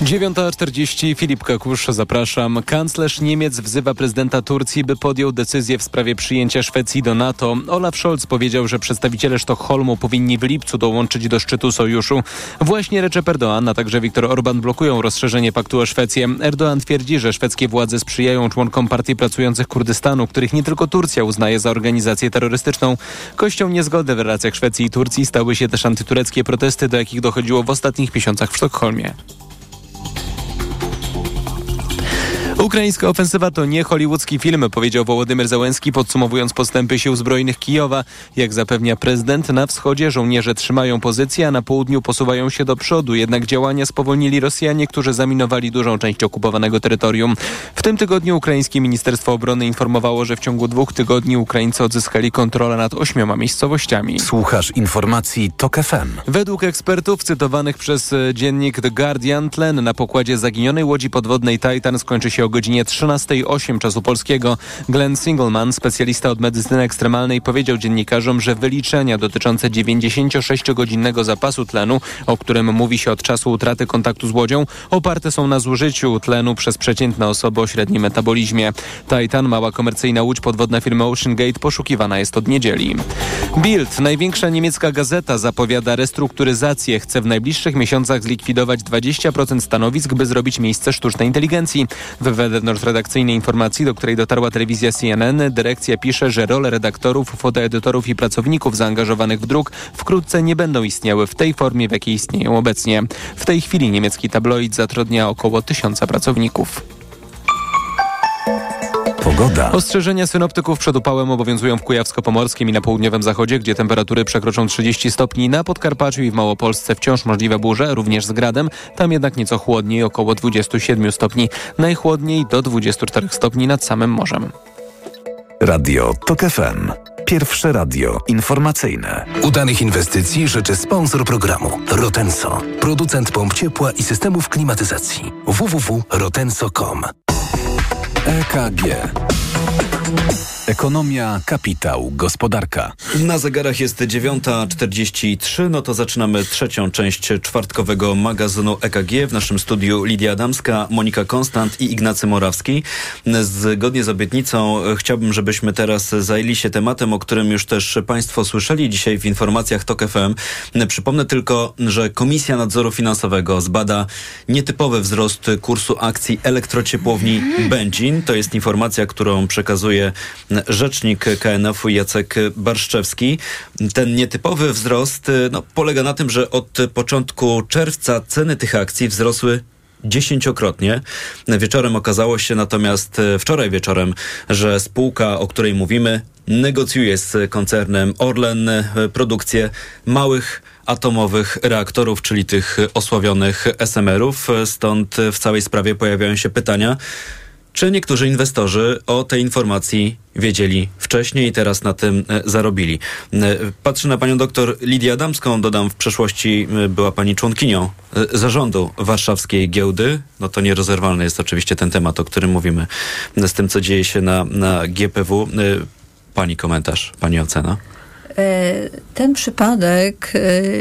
9.40 Filip Kakusz, zapraszam. Kanclerz Niemiec wzywa prezydenta Turcji, by podjął decyzję w sprawie przyjęcia Szwecji do NATO. Olaf Scholz powiedział, że przedstawiciele Sztokholmu powinni w lipcu dołączyć do szczytu sojuszu. Właśnie Recep Erdoğan, a także Viktor Orban blokują rozszerzenie paktu o Szwecję. Erdoğan twierdzi, że szwedzkie władze sprzyjają członkom Partii Pracujących Kurdystanu, których nie tylko Turcja uznaje za organizację terrorystyczną. Kością niezgody w relacjach Szwecji i Turcji stały się też antytureckie protesty, do jakich dochodziło w ostatnich miesiącach w Sztokholmie. Ukraińska ofensywa to nie hollywoodzki film, powiedział Wołodymyr Załęski, podsumowując postępy sił zbrojnych Kijowa. Jak zapewnia prezydent, na wschodzie żołnierze trzymają pozycję, a na południu posuwają się do przodu. Jednak działania spowolnili Rosjanie, którzy zaminowali dużą część okupowanego terytorium. W tym tygodniu ukraińskie Ministerstwo Obrony informowało, że w ciągu dwóch tygodni Ukraińcy odzyskali kontrolę nad ośmioma miejscowościami. Słuchasz informacji TOK FM. Według ekspertów cytowanych przez e, dziennik The Guardian tlen na pokładzie zaginionej łodzi podwodnej Titan skończy się o godzinie 13.08 czasu polskiego. Glenn Singleman, specjalista od medycyny ekstremalnej, powiedział dziennikarzom, że wyliczenia dotyczące 96-godzinnego zapasu tlenu, o którym mówi się od czasu utraty kontaktu z łodzią, oparte są na zużyciu tlenu przez przeciętne osoby o średnim metabolizmie. Titan, mała komercyjna łódź podwodna firmy Ocean Gate, poszukiwana jest od niedzieli. Bild, największa niemiecka gazeta, zapowiada restrukturyzację. Chce w najbliższych miesiącach zlikwidować 20% stanowisk, by zrobić miejsce sztucznej inteligencji. W wewnątrzredakcyjnej informacji, do której dotarła telewizja CNN, dyrekcja pisze, że role redaktorów, fotoedytorów i pracowników zaangażowanych w druk wkrótce nie będą istniały w tej formie, w jakiej istnieją obecnie. W tej chwili niemiecki tabloid zatrudnia około tysiąca pracowników. Pogoda. Ostrzeżenia synoptyków przed upałem obowiązują w Kujawsko-Pomorskim i na południowym zachodzie, gdzie temperatury przekroczą 30 stopni. Na Podkarpaciu i w Małopolsce wciąż możliwe burze, również z gradem. Tam jednak nieco chłodniej, około 27 stopni. Najchłodniej do 24 stopni nad samym morzem. Radio TOK FM. Pierwsze radio informacyjne. Udanych inwestycji życzy sponsor programu Rotenso, producent pomp ciepła i systemów klimatyzacji. www.rotenso.com EKG. Ekonomia, kapitał, gospodarka. Na zegarach jest 9.43, no to zaczynamy trzecią część czwartkowego magazynu EKG. W naszym studiu Lidia Adamska, Monika Konstant i Ignacy Morawski. Zgodnie z obietnicą chciałbym, żebyśmy teraz zajęli się tematem, o którym już też Państwo słyszeli dzisiaj w informacjach TOK FM. Przypomnę tylko, że Komisja Nadzoru Finansowego zbada nietypowy wzrost kursu akcji elektrociepłowni Będzin. To jest informacja, którą przekazuje rzecznik KNF-u Jacek Barszczewski. Ten nietypowy wzrost no, polega na tym, że od początku czerwca ceny tych akcji wzrosły dziesięciokrotnie. Wieczorem okazało się natomiast, wczoraj wieczorem, że spółka, o której mówimy, negocjuje z koncernem Orlen produkcję małych atomowych reaktorów, czyli tych osławionych SMR-ów. Stąd w całej sprawie pojawiają się pytania, czy niektórzy inwestorzy o tej informacji wiedzieli wcześniej i teraz na tym e, zarobili. E, patrzę na panią doktor Lidię Adamską. Dodam, w przeszłości e, była pani członkinią zarządu warszawskiej giełdy. No to nierozerwalny jest oczywiście ten temat, o którym mówimy, z tym, co dzieje się na, na GPW. Pani komentarz, pani ocena? Ten przypadek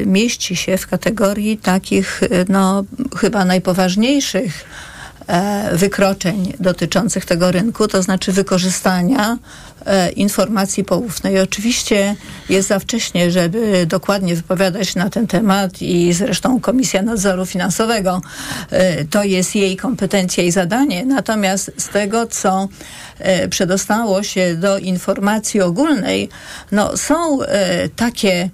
mieści się w kategorii takich, no, chyba najpoważniejszych wykroczeń dotyczących tego rynku, to znaczy wykorzystania e, informacji poufnej. Oczywiście jest za wcześnie, żeby dokładnie wypowiadać na ten temat i zresztą Komisja Nadzoru Finansowego e, to jest jej kompetencja i zadanie. Natomiast z tego, co przedostało się do informacji ogólnej, no są takie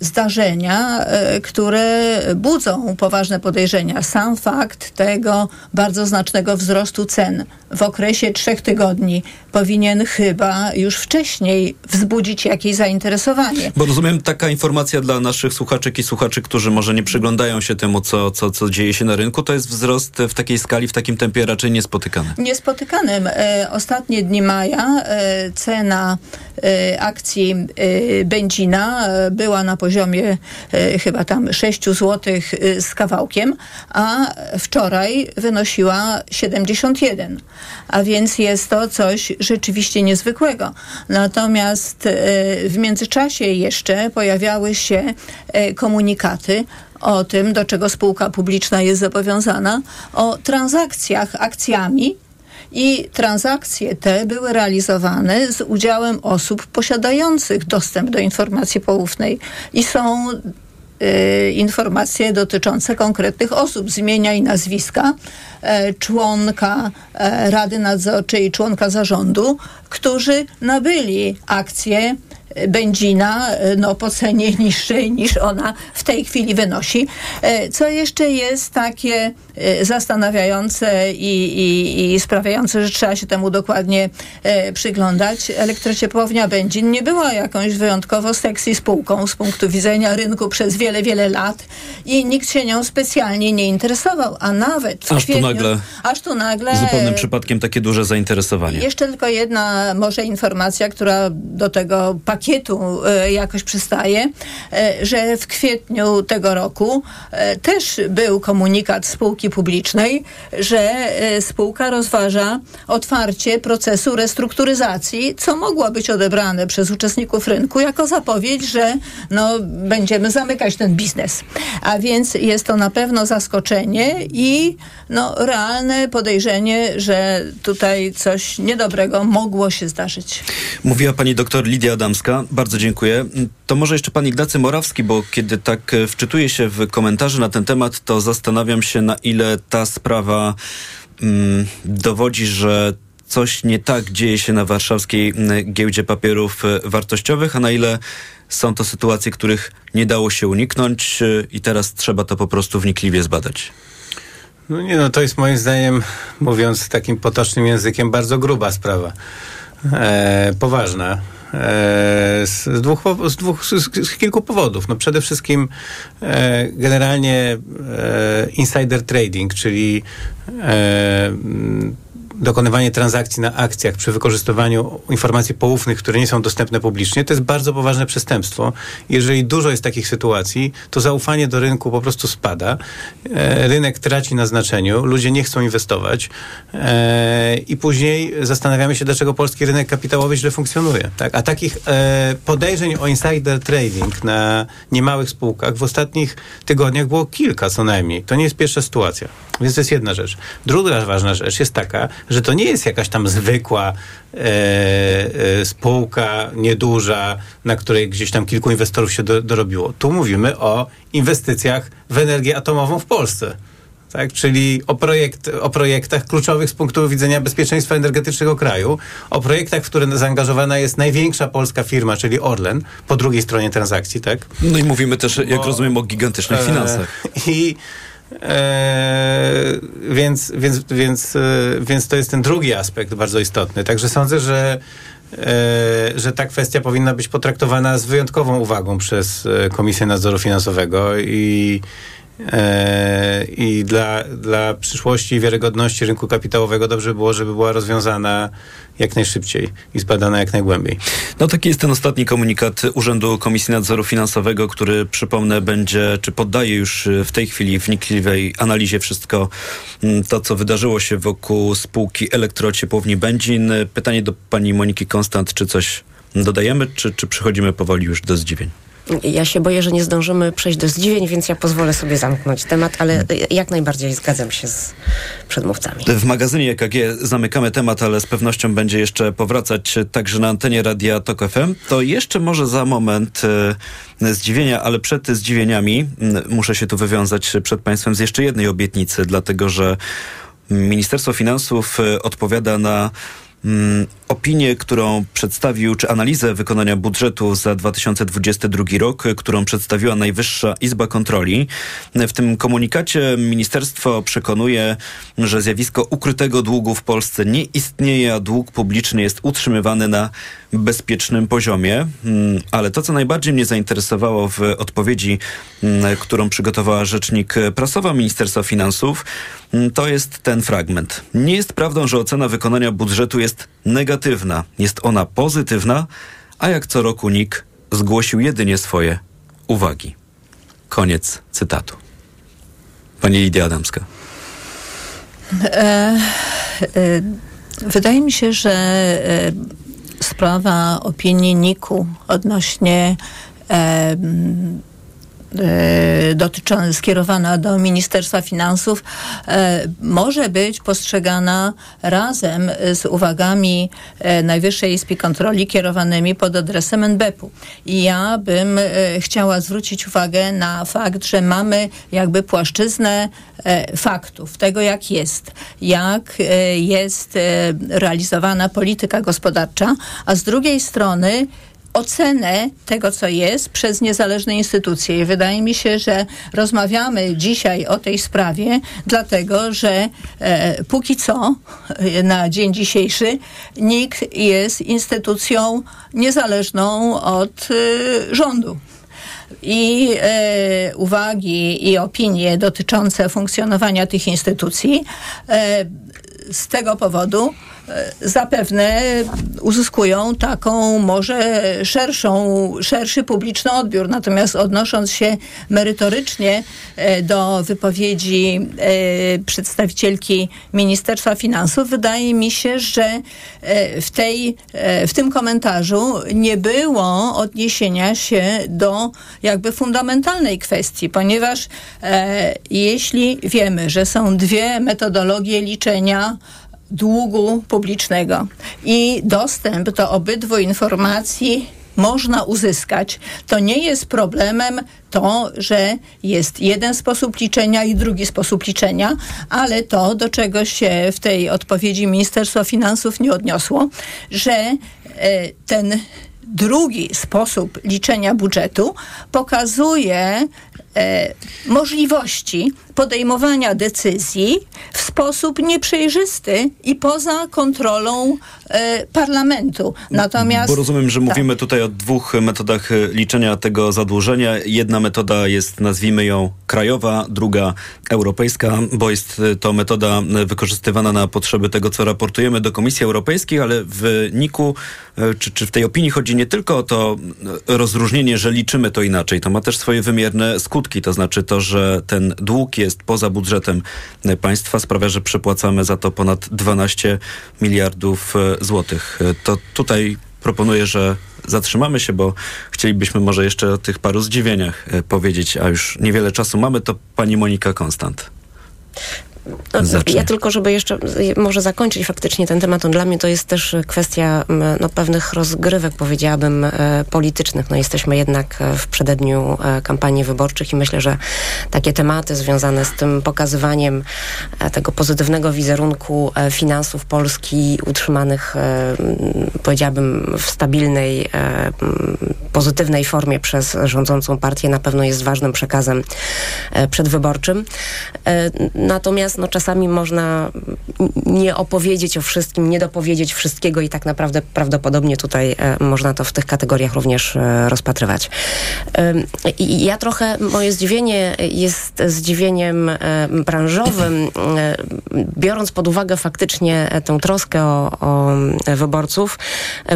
zdarzenia, e, które budzą poważne podejrzenia. Sam fakt tego bardzo znacznego wzrostu cen w okresie trzech tygodni powinien chyba już wcześniej wzbudzić jakieś zainteresowanie. Bo rozumiem, taka informacja dla naszych słuchaczek i słuchaczy, którzy może nie przyglądają się temu, co, co, co dzieje się na rynku, to jest wzrost w takiej skali, w takim tempie raczej niespotykany. Niespotykanym. E, ostatnie dni maja e, cena akcji Benzina e, była na poziomie e, chyba tam 6 zł z kawałkiem, a wczoraj wynosiła 71 a więc jest to coś rzeczywiście niezwykłego. Natomiast e, w międzyczasie jeszcze pojawiały się e, komunikaty o tym, do czego spółka publiczna jest zobowiązana, o transakcjach akcjami i transakcje te były realizowane z udziałem osób posiadających dostęp do informacji poufnej. I są y, informacje dotyczące konkretnych osób, zmienia i nazwiska e, członka e, Rady Nadzorczej i członka zarządu, którzy nabyli akcje benzina e, no, po cenie niższej niż ona w tej chwili wynosi. E, co jeszcze jest takie e, zastanawiające i, i, i sprawiające, że trzeba się temu dokładnie przyglądać. Elektrociepłownia Będzin nie była jakąś wyjątkowo sexy spółką z punktu widzenia rynku przez wiele, wiele lat i nikt się nią specjalnie nie interesował, a nawet w aż kwietniu, tu nagle, aż tu nagle zupełnym przypadkiem takie duże zainteresowanie. Jeszcze tylko jedna może informacja, która do tego pakietu e, jakoś przystaje, e, że w kwietniu tego roku e, też był komunikat spółki publicznej, że spółka rozważa otwarcie procesu restrukturyzacji, co mogło być odebrane przez uczestników rynku jako zapowiedź, że no, będziemy zamykać ten biznes. A więc jest to na pewno zaskoczenie i no, realne podejrzenie, że tutaj coś niedobrego mogło się zdarzyć. Mówiła pani doktor Lidia Adamska. Bardzo dziękuję. To może jeszcze pan Ignacy Morawski, bo kiedy tak e, wczytuję się w komentarze na ten temat, to zastanawiam się, na ile ta sprawa mm, dowodzi, że coś nie tak dzieje się na warszawskiej giełdzie papierów e, wartościowych, a na ile są to sytuacje, których nie dało się uniknąć e, i teraz trzeba to po prostu wnikliwie zbadać. No nie, no to jest moim zdaniem, mówiąc takim potocznym językiem, bardzo gruba sprawa. E, poważna. E, z, dwóch, z, dwóch, z, kilku powodów. No przede wszystkim e, generalnie e, insider trading, czyli dokonywanie transakcji na akcjach przy wykorzystywaniu informacji poufnych, które nie są dostępne publicznie, to jest bardzo poważne przestępstwo. Jeżeli dużo jest takich sytuacji, to zaufanie do rynku po prostu spada. E, rynek traci na znaczeniu, ludzie nie chcą inwestować e, i później zastanawiamy się, dlaczego polski rynek kapitałowy źle funkcjonuje. Tak? A takich e, podejrzeń o insider trading na niemałych spółkach w ostatnich tygodniach było kilka co najmniej. To nie jest pierwsza sytuacja. Więc to jest jedna rzecz. Druga ważna rzecz jest taka, że to nie jest jakaś tam zwykła e, e, spółka nieduża, na której gdzieś tam kilku inwestorów się do, dorobiło. Tu mówimy o inwestycjach w energię atomową w Polsce. tak? czyli o, projekt, o projektach kluczowych z punktu widzenia bezpieczeństwa energetycznego kraju, o projektach, w które zaangażowana jest największa polska firma, czyli Orlen, po drugiej stronie transakcji. Tak? No i mówimy też, jak Bo, rozumiem, o gigantycznych finansach. E, I E, więc, więc, więc, e, więc to jest ten drugi aspekt bardzo istotny. Także sądzę, że, e, że ta kwestia powinna być potraktowana z wyjątkową uwagą przez Komisję Nadzoru Finansowego i I dla, dla przyszłości i wiarygodności rynku kapitałowego dobrze było, żeby była rozwiązana jak najszybciej i zbadana jak najgłębiej. No taki jest ten ostatni komunikat Urzędu Komisji Nadzoru Finansowego, który przypomnę będzie, czy poddaje już w tej chwili wnikliwej analizie wszystko mm, to, co wydarzyło się wokół spółki Elektrociepłowni Będzin. Pytanie do pani Moniki Konstant, czy coś dodajemy, czy, czy przechodzimy powoli już do zdziwień? Ja się boję, że nie zdążymy przejść do zdziwień, więc ja pozwolę sobie zamknąć temat, ale jak najbardziej zgadzam się z przedmówcami. W magazynie EKG zamykamy temat, ale z pewnością będzie jeszcze powracać także na antenie Radia Tok FM. To jeszcze może za moment e, zdziwienia, ale przed zdziwieniami muszę się tu wywiązać przed Państwem z jeszcze jednej obietnicy, dlatego że Ministerstwo Finansów e, odpowiada na mm, opinię, którą przedstawił, czy analizę wykonania budżetu za 2022 rok, którą przedstawiła Najwyższa Izba Kontroli. W tym komunikacie ministerstwo przekonuje, że zjawisko ukrytego długu w Polsce nie istnieje, a dług publiczny jest utrzymywany na bezpiecznym poziomie. Mm, ale to, co najbardziej mnie zainteresowało w odpowiedzi, mm, którą przygotowała rzecznik prasowa Ministerstwa Finansów, mm, to jest ten fragment. Nie jest prawdą, że ocena wykonania budżetu jest negatywna. Jest ona pozytywna, a jak co roku NIK zgłosił jedynie swoje uwagi. Koniec cytatu. Pani Lidia Adamska. E, e, wydaje mi się, że e, sprawa opinii NIK-u odnośnie dotycząca, skierowana do Ministerstwa Finansów e, może być postrzegana razem z uwagami e, Najwyższej Izby Kontroli kierowanymi pod adresem NBP-u. I ja bym chciała zwrócić uwagę na fakt, że mamy jakby płaszczyznę faktów, tego jak jest, jak jest realizowana polityka gospodarcza, a z drugiej strony ocenę tego, co jest przez niezależne instytucje. I wydaje mi się, że rozmawiamy dzisiaj o tej sprawie, dlatego że e, póki co, e, na dzień dzisiejszy, NIK jest instytucją niezależną od e, rządu. I e, uwagi i opinie dotyczące funkcjonowania tych instytucji e, z tego powodu zapewne uzyskują taką może szerszą, szerszy publiczny odbiór. Natomiast odnosząc się merytorycznie e, do wypowiedzi e, przedstawicielki Ministerstwa Finansów, wydaje mi się, że e, w, tej, w tym komentarzu nie było odniesienia się do jakby fundamentalnej kwestii, ponieważ jeśli wiemy, że są dwie metodologie liczenia długu publicznego. I dostęp do obydwu informacji można uzyskać, to nie jest problemem to, że jest jeden sposób liczenia i drugi sposób liczenia, ale to, do czego się w tej odpowiedzi Ministerstwo Finansów nie odniosło, że e, ten drugi sposób liczenia budżetu pokazuje e, możliwości podejmowania decyzji w sposób nieprzejrzysty i poza kontrolą e, parlamentu. Natomiast. Bo rozumiem, że tak. mówimy tutaj o dwóch metodach e, liczenia tego zadłużenia. Jedna metoda jest, nazwijmy ją krajowa, druga europejska, bo jest e, to metoda wykorzystywana na potrzeby tego, co raportujemy do Komisji Europejskiej, ale w NIK-u czy, czy w tej opinii chodzi nie tylko o to rozróżnienie, że liczymy to inaczej. To ma też swoje wymierne skutki, to znaczy to, że ten dług jest poza budżetem państwa, sprawia, że przepłacamy za to ponad 12 miliardów e, złotych. E, to tutaj proponuję, że zatrzymamy się, bo chcielibyśmy może jeszcze o tych paru zdziwieniach e, powiedzieć, a już niewiele czasu mamy, to pani Monika Konstant. Zacznie. ja tylko, żeby jeszcze może zakończyć faktycznie ten temat, to dla mnie to jest też kwestia m, no, pewnych rozgrywek, powiedziałabym, e, politycznych. No, jesteśmy jednak e, w przededniu e, kampanii wyborczych i myślę, że takie tematy związane z tym pokazywaniem tego pozytywnego wizerunku finansów Polski utrzymanych, powiedziałabym, w stabilnej, pozytywnej formie przez rządzącą partię na pewno jest ważnym przekazem przedwyborczym. E, Natomiast no, czasami można nie opowiedzieć o wszystkim, nie dopowiedzieć wszystkiego i tak naprawdę prawdopodobnie tutaj e, można to w tych kategoriach również e, rozpatrywać. I ja trochę, moje zdziwienie jest zdziwieniem branżowym, e, biorąc pod uwagę faktycznie e, tę troskę o, o e, wyborców,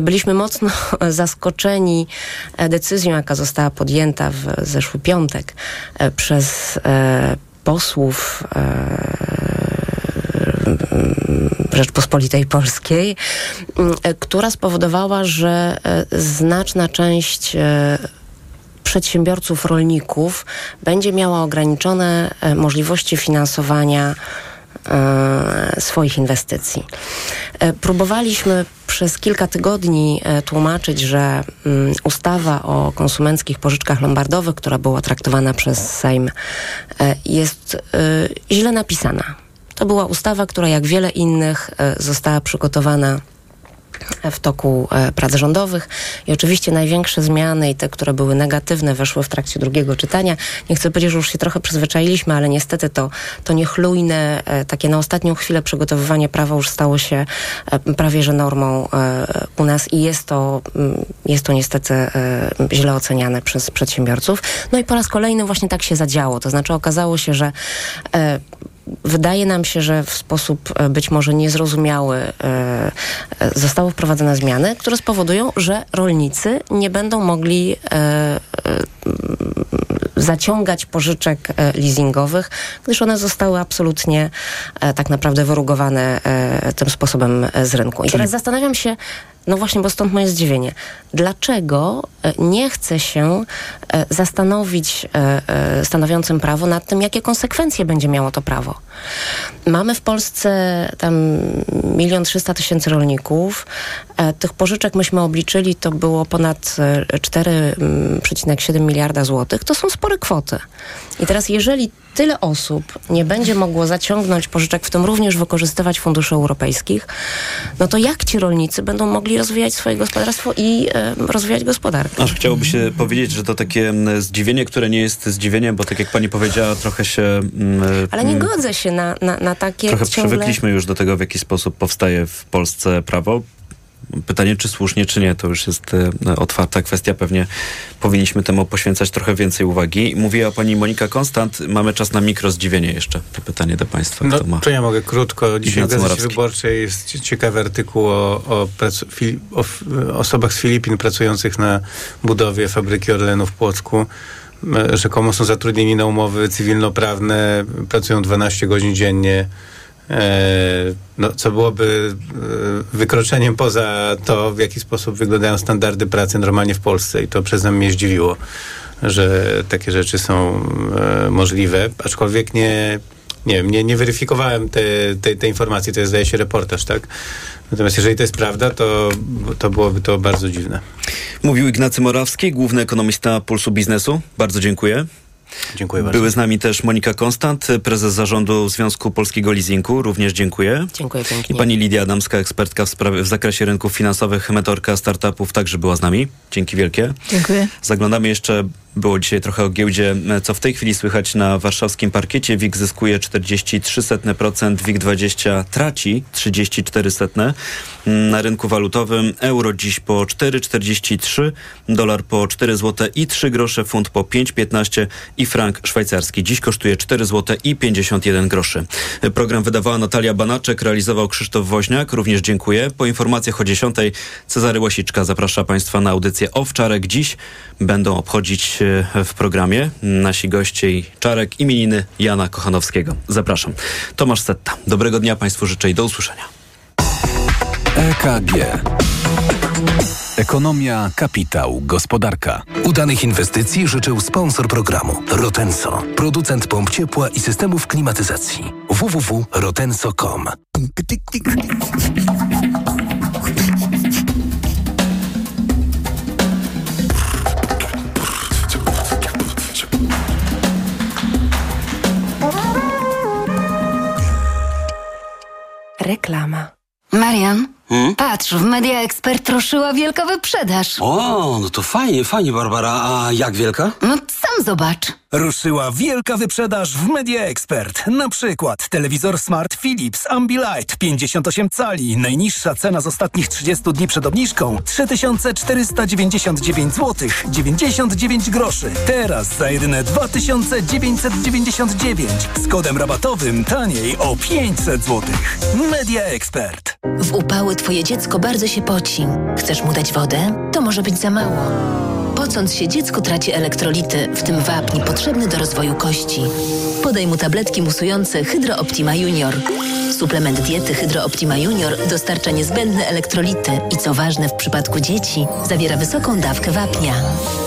byliśmy mocno zaskoczeni decyzją, jaka została podjęta w zeszły piątek przez posłów e, Rzeczpospolitej Polskiej, e, która spowodowała, że e, znaczna część przedsiębiorców, rolników będzie miała ograniczone możliwości finansowania swoich inwestycji. E, Próbowaliśmy przez kilka tygodni e, tłumaczyć, że mm, ustawa o konsumenckich pożyczkach lombardowych, która była traktowana przez Sejm, e, jest e, źle napisana. To była ustawa, która jak wiele innych e, została przygotowana w toku e, prac rządowych i oczywiście największe zmiany i te, które były negatywne, weszły w trakcie drugiego czytania. Nie chcę powiedzieć, że już się trochę przyzwyczailiśmy, ale niestety to, to niechlujne, e, takie na ostatnią chwilę przygotowywanie prawa już stało się e, prawie że normą u nas i jest to, mm, jest to niestety źle oceniane przez przedsiębiorców. No i po raz kolejny właśnie tak się zadziało. To znaczy okazało się, że Wydaje nam się, że w sposób e, być może niezrozumiały e, e, zostały wprowadzone zmiany, które spowodują, że rolnicy nie będą mogli zaciągać pożyczek leasingowych, gdyż one zostały absolutnie tak naprawdę wyrugowane tym sposobem z rynku. I teraz zastanawiam się, no właśnie, bo stąd moje zdziwienie. Dlaczego e, nie chce się e, zastanowić e, stanowiącym prawo nad tym, jakie konsekwencje będzie miało to prawo? Mamy w Polsce tam milion trzysta tysięcy rolników. Tych pożyczek myśmy obliczyli, to było ponad e, 4,7 miliarda złotych. To są spore kwoty. I teraz jeżeli tyle osób nie będzie mogło zaciągnąć pożyczek, w tym również wykorzystywać funduszy europejskich, no to jak ci rolnicy będą mogli rozwijać swoje gospodarstwo i e, rozwijać gospodarkę? Aż chciałoby się powiedzieć, że to takie zdziwienie, które nie jest zdziwieniem, bo tak jak pani powiedziała, trochę się... mm, Ale nie godzę się na, na, na takie Trochę ciągle... przywykliśmy już do tego, w jaki sposób powstaje w Polsce prawo. Pytanie, czy słusznie, czy nie, to już jest e, otwarta kwestia. Pewnie powinniśmy temu poświęcać trochę więcej uwagi. Mówiła pani Monika Konstant. Mamy czas na mikro zdziwienie jeszcze. To pytanie do państwa. No, Kto ma? to ja mogę krótko. Dzisiaj w Gazecie. Wyborczej jest ciekawy artykuł o, o, pracu- o osobach z Filipin pracujących na budowie fabryki Orlenu w Płocku. E, Rzekomo są zatrudnieni na umowy cywilnoprawne, pracują 12 godzin dziennie. E, no, co byłoby e, wykroczeniem poza to, w jaki sposób wyglądają standardy pracy normalnie w Polsce. I to przez mnie zdziwiło, że takie rzeczy są e, możliwe, aczkolwiek nie, nie nie, nie weryfikowałem tej te, te informacji, to jest zdaje się reportaż, tak? Natomiast jeżeli to jest prawda, to, to byłoby to bardzo dziwne. Mówił Ignacy Morawski, główny ekonomista Pulsu Biznesu. Bardzo dziękuję. Dziękuję bardzo. Były z nami też Monika Konstant, prezes zarządu Związku Polskiego Leasingu. Również dziękuję. Dziękuję pięknie. I pani Lidia Adamska, ekspertka w, sprawie, w zakresie rynków finansowych, mentorka startupów, także była z nami. Dzięki wielkie. Dziękuję. Zaglądamy jeszcze, było dzisiaj trochę o giełdzie, co w tej chwili słychać na warszawskim parkiecie. WIG zyskuje 43%, WIG20 traci 34%. Na rynku walutowym euro dziś po 4,43, dolar po 4 zł i 3 grosze, funt po 5,15 i frank szwajcarski dziś kosztuje 4 zł i 51 groszy. Program wydawała Natalia Banaczek, realizował Krzysztof Woźniak, również dziękuję. Po informacjach o 10 Cezary Łasiczka zaprasza Państwa na audycję Owczarek. Dziś będą obchodzić w programie nasi goście i Czarek imieniny Jana Kochanowskiego. Zapraszam. Tomasz Setta. Dobrego dnia Państwu życzę i do usłyszenia. EKG. Ekonomia, kapitał, gospodarka. Udanych inwestycji życzył sponsor programu Rotenso, producent pomp ciepła i systemów klimatyzacji. www.rotenso.com. Reklama. Marian, patrz, w Media Expert ruszyła wielka wyprzedaż. O, no to fajnie, fajnie, Barbara. A jak wielka? No sam zobacz. Ruszyła wielka wyprzedaż w Media Expert. Na przykład telewizor Smart Philips Ambilight 58 cali. Najniższa cena z ostatnich 30 dni przed obniżką 3499 zł 99 groszy. Teraz za jedyne 2999 z kodem rabatowym taniej o 500 zł. Media Expert. W upały twoje dziecko bardzo się poci. Chcesz mu dać wodę? To może być za mało. Pocąc się, dziecko traci elektrolity, w tym wapń potrzebny do rozwoju kości. Podaj mu tabletki musujące Hydro Optima Junior. Suplement diety Hydro Optima Junior dostarcza niezbędne elektrolity i co ważne w przypadku dzieci, zawiera wysoką dawkę wapnia.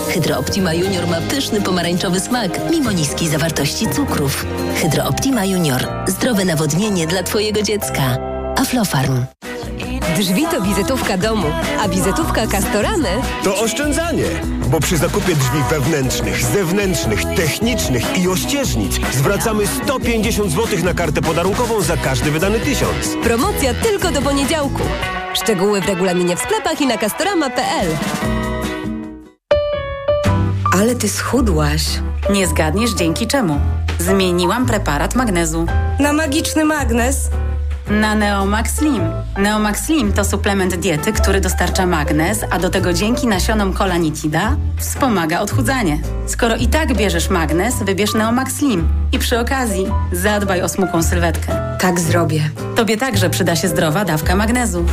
Hydro Optima Junior ma pyszny pomarańczowy smak, mimo niskiej zawartości cukrów. Hydro Optima Junior. Zdrowe nawodnienie dla twojego dziecka. Aflofarm. Drzwi to wizytówka domu, a wizytówka Castoramy To oszczędzanie, bo przy zakupie drzwi wewnętrznych, zewnętrznych, technicznych i ościeżnic zwracamy 150 zł na kartę podarunkową za każdy wydany tysiąc. Promocja tylko do poniedziałku. Szczegóły w regulaminie w sklepach i na castorama.pl. Ale ty schudłaś. Nie zgadniesz dzięki czemu. Zmieniłam preparat magnezu. Na magiczny magnes. Na Neomax Slim. Neomax Slim to suplement diety, który dostarcza magnez, a do tego dzięki nasionom kolanitida wspomaga odchudzanie. Skoro i tak bierzesz magnez, wybierz Neomax Slim. I przy okazji zadbaj o smukłą sylwetkę. Tak zrobię. Tobie także przyda się zdrowa dawka magnezu.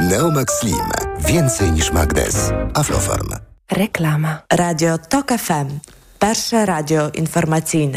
Neomax Slim. Więcej niż magnez. Aflofarm. Reklama. Radio TOK FM. Pierwsze radio informacyjne.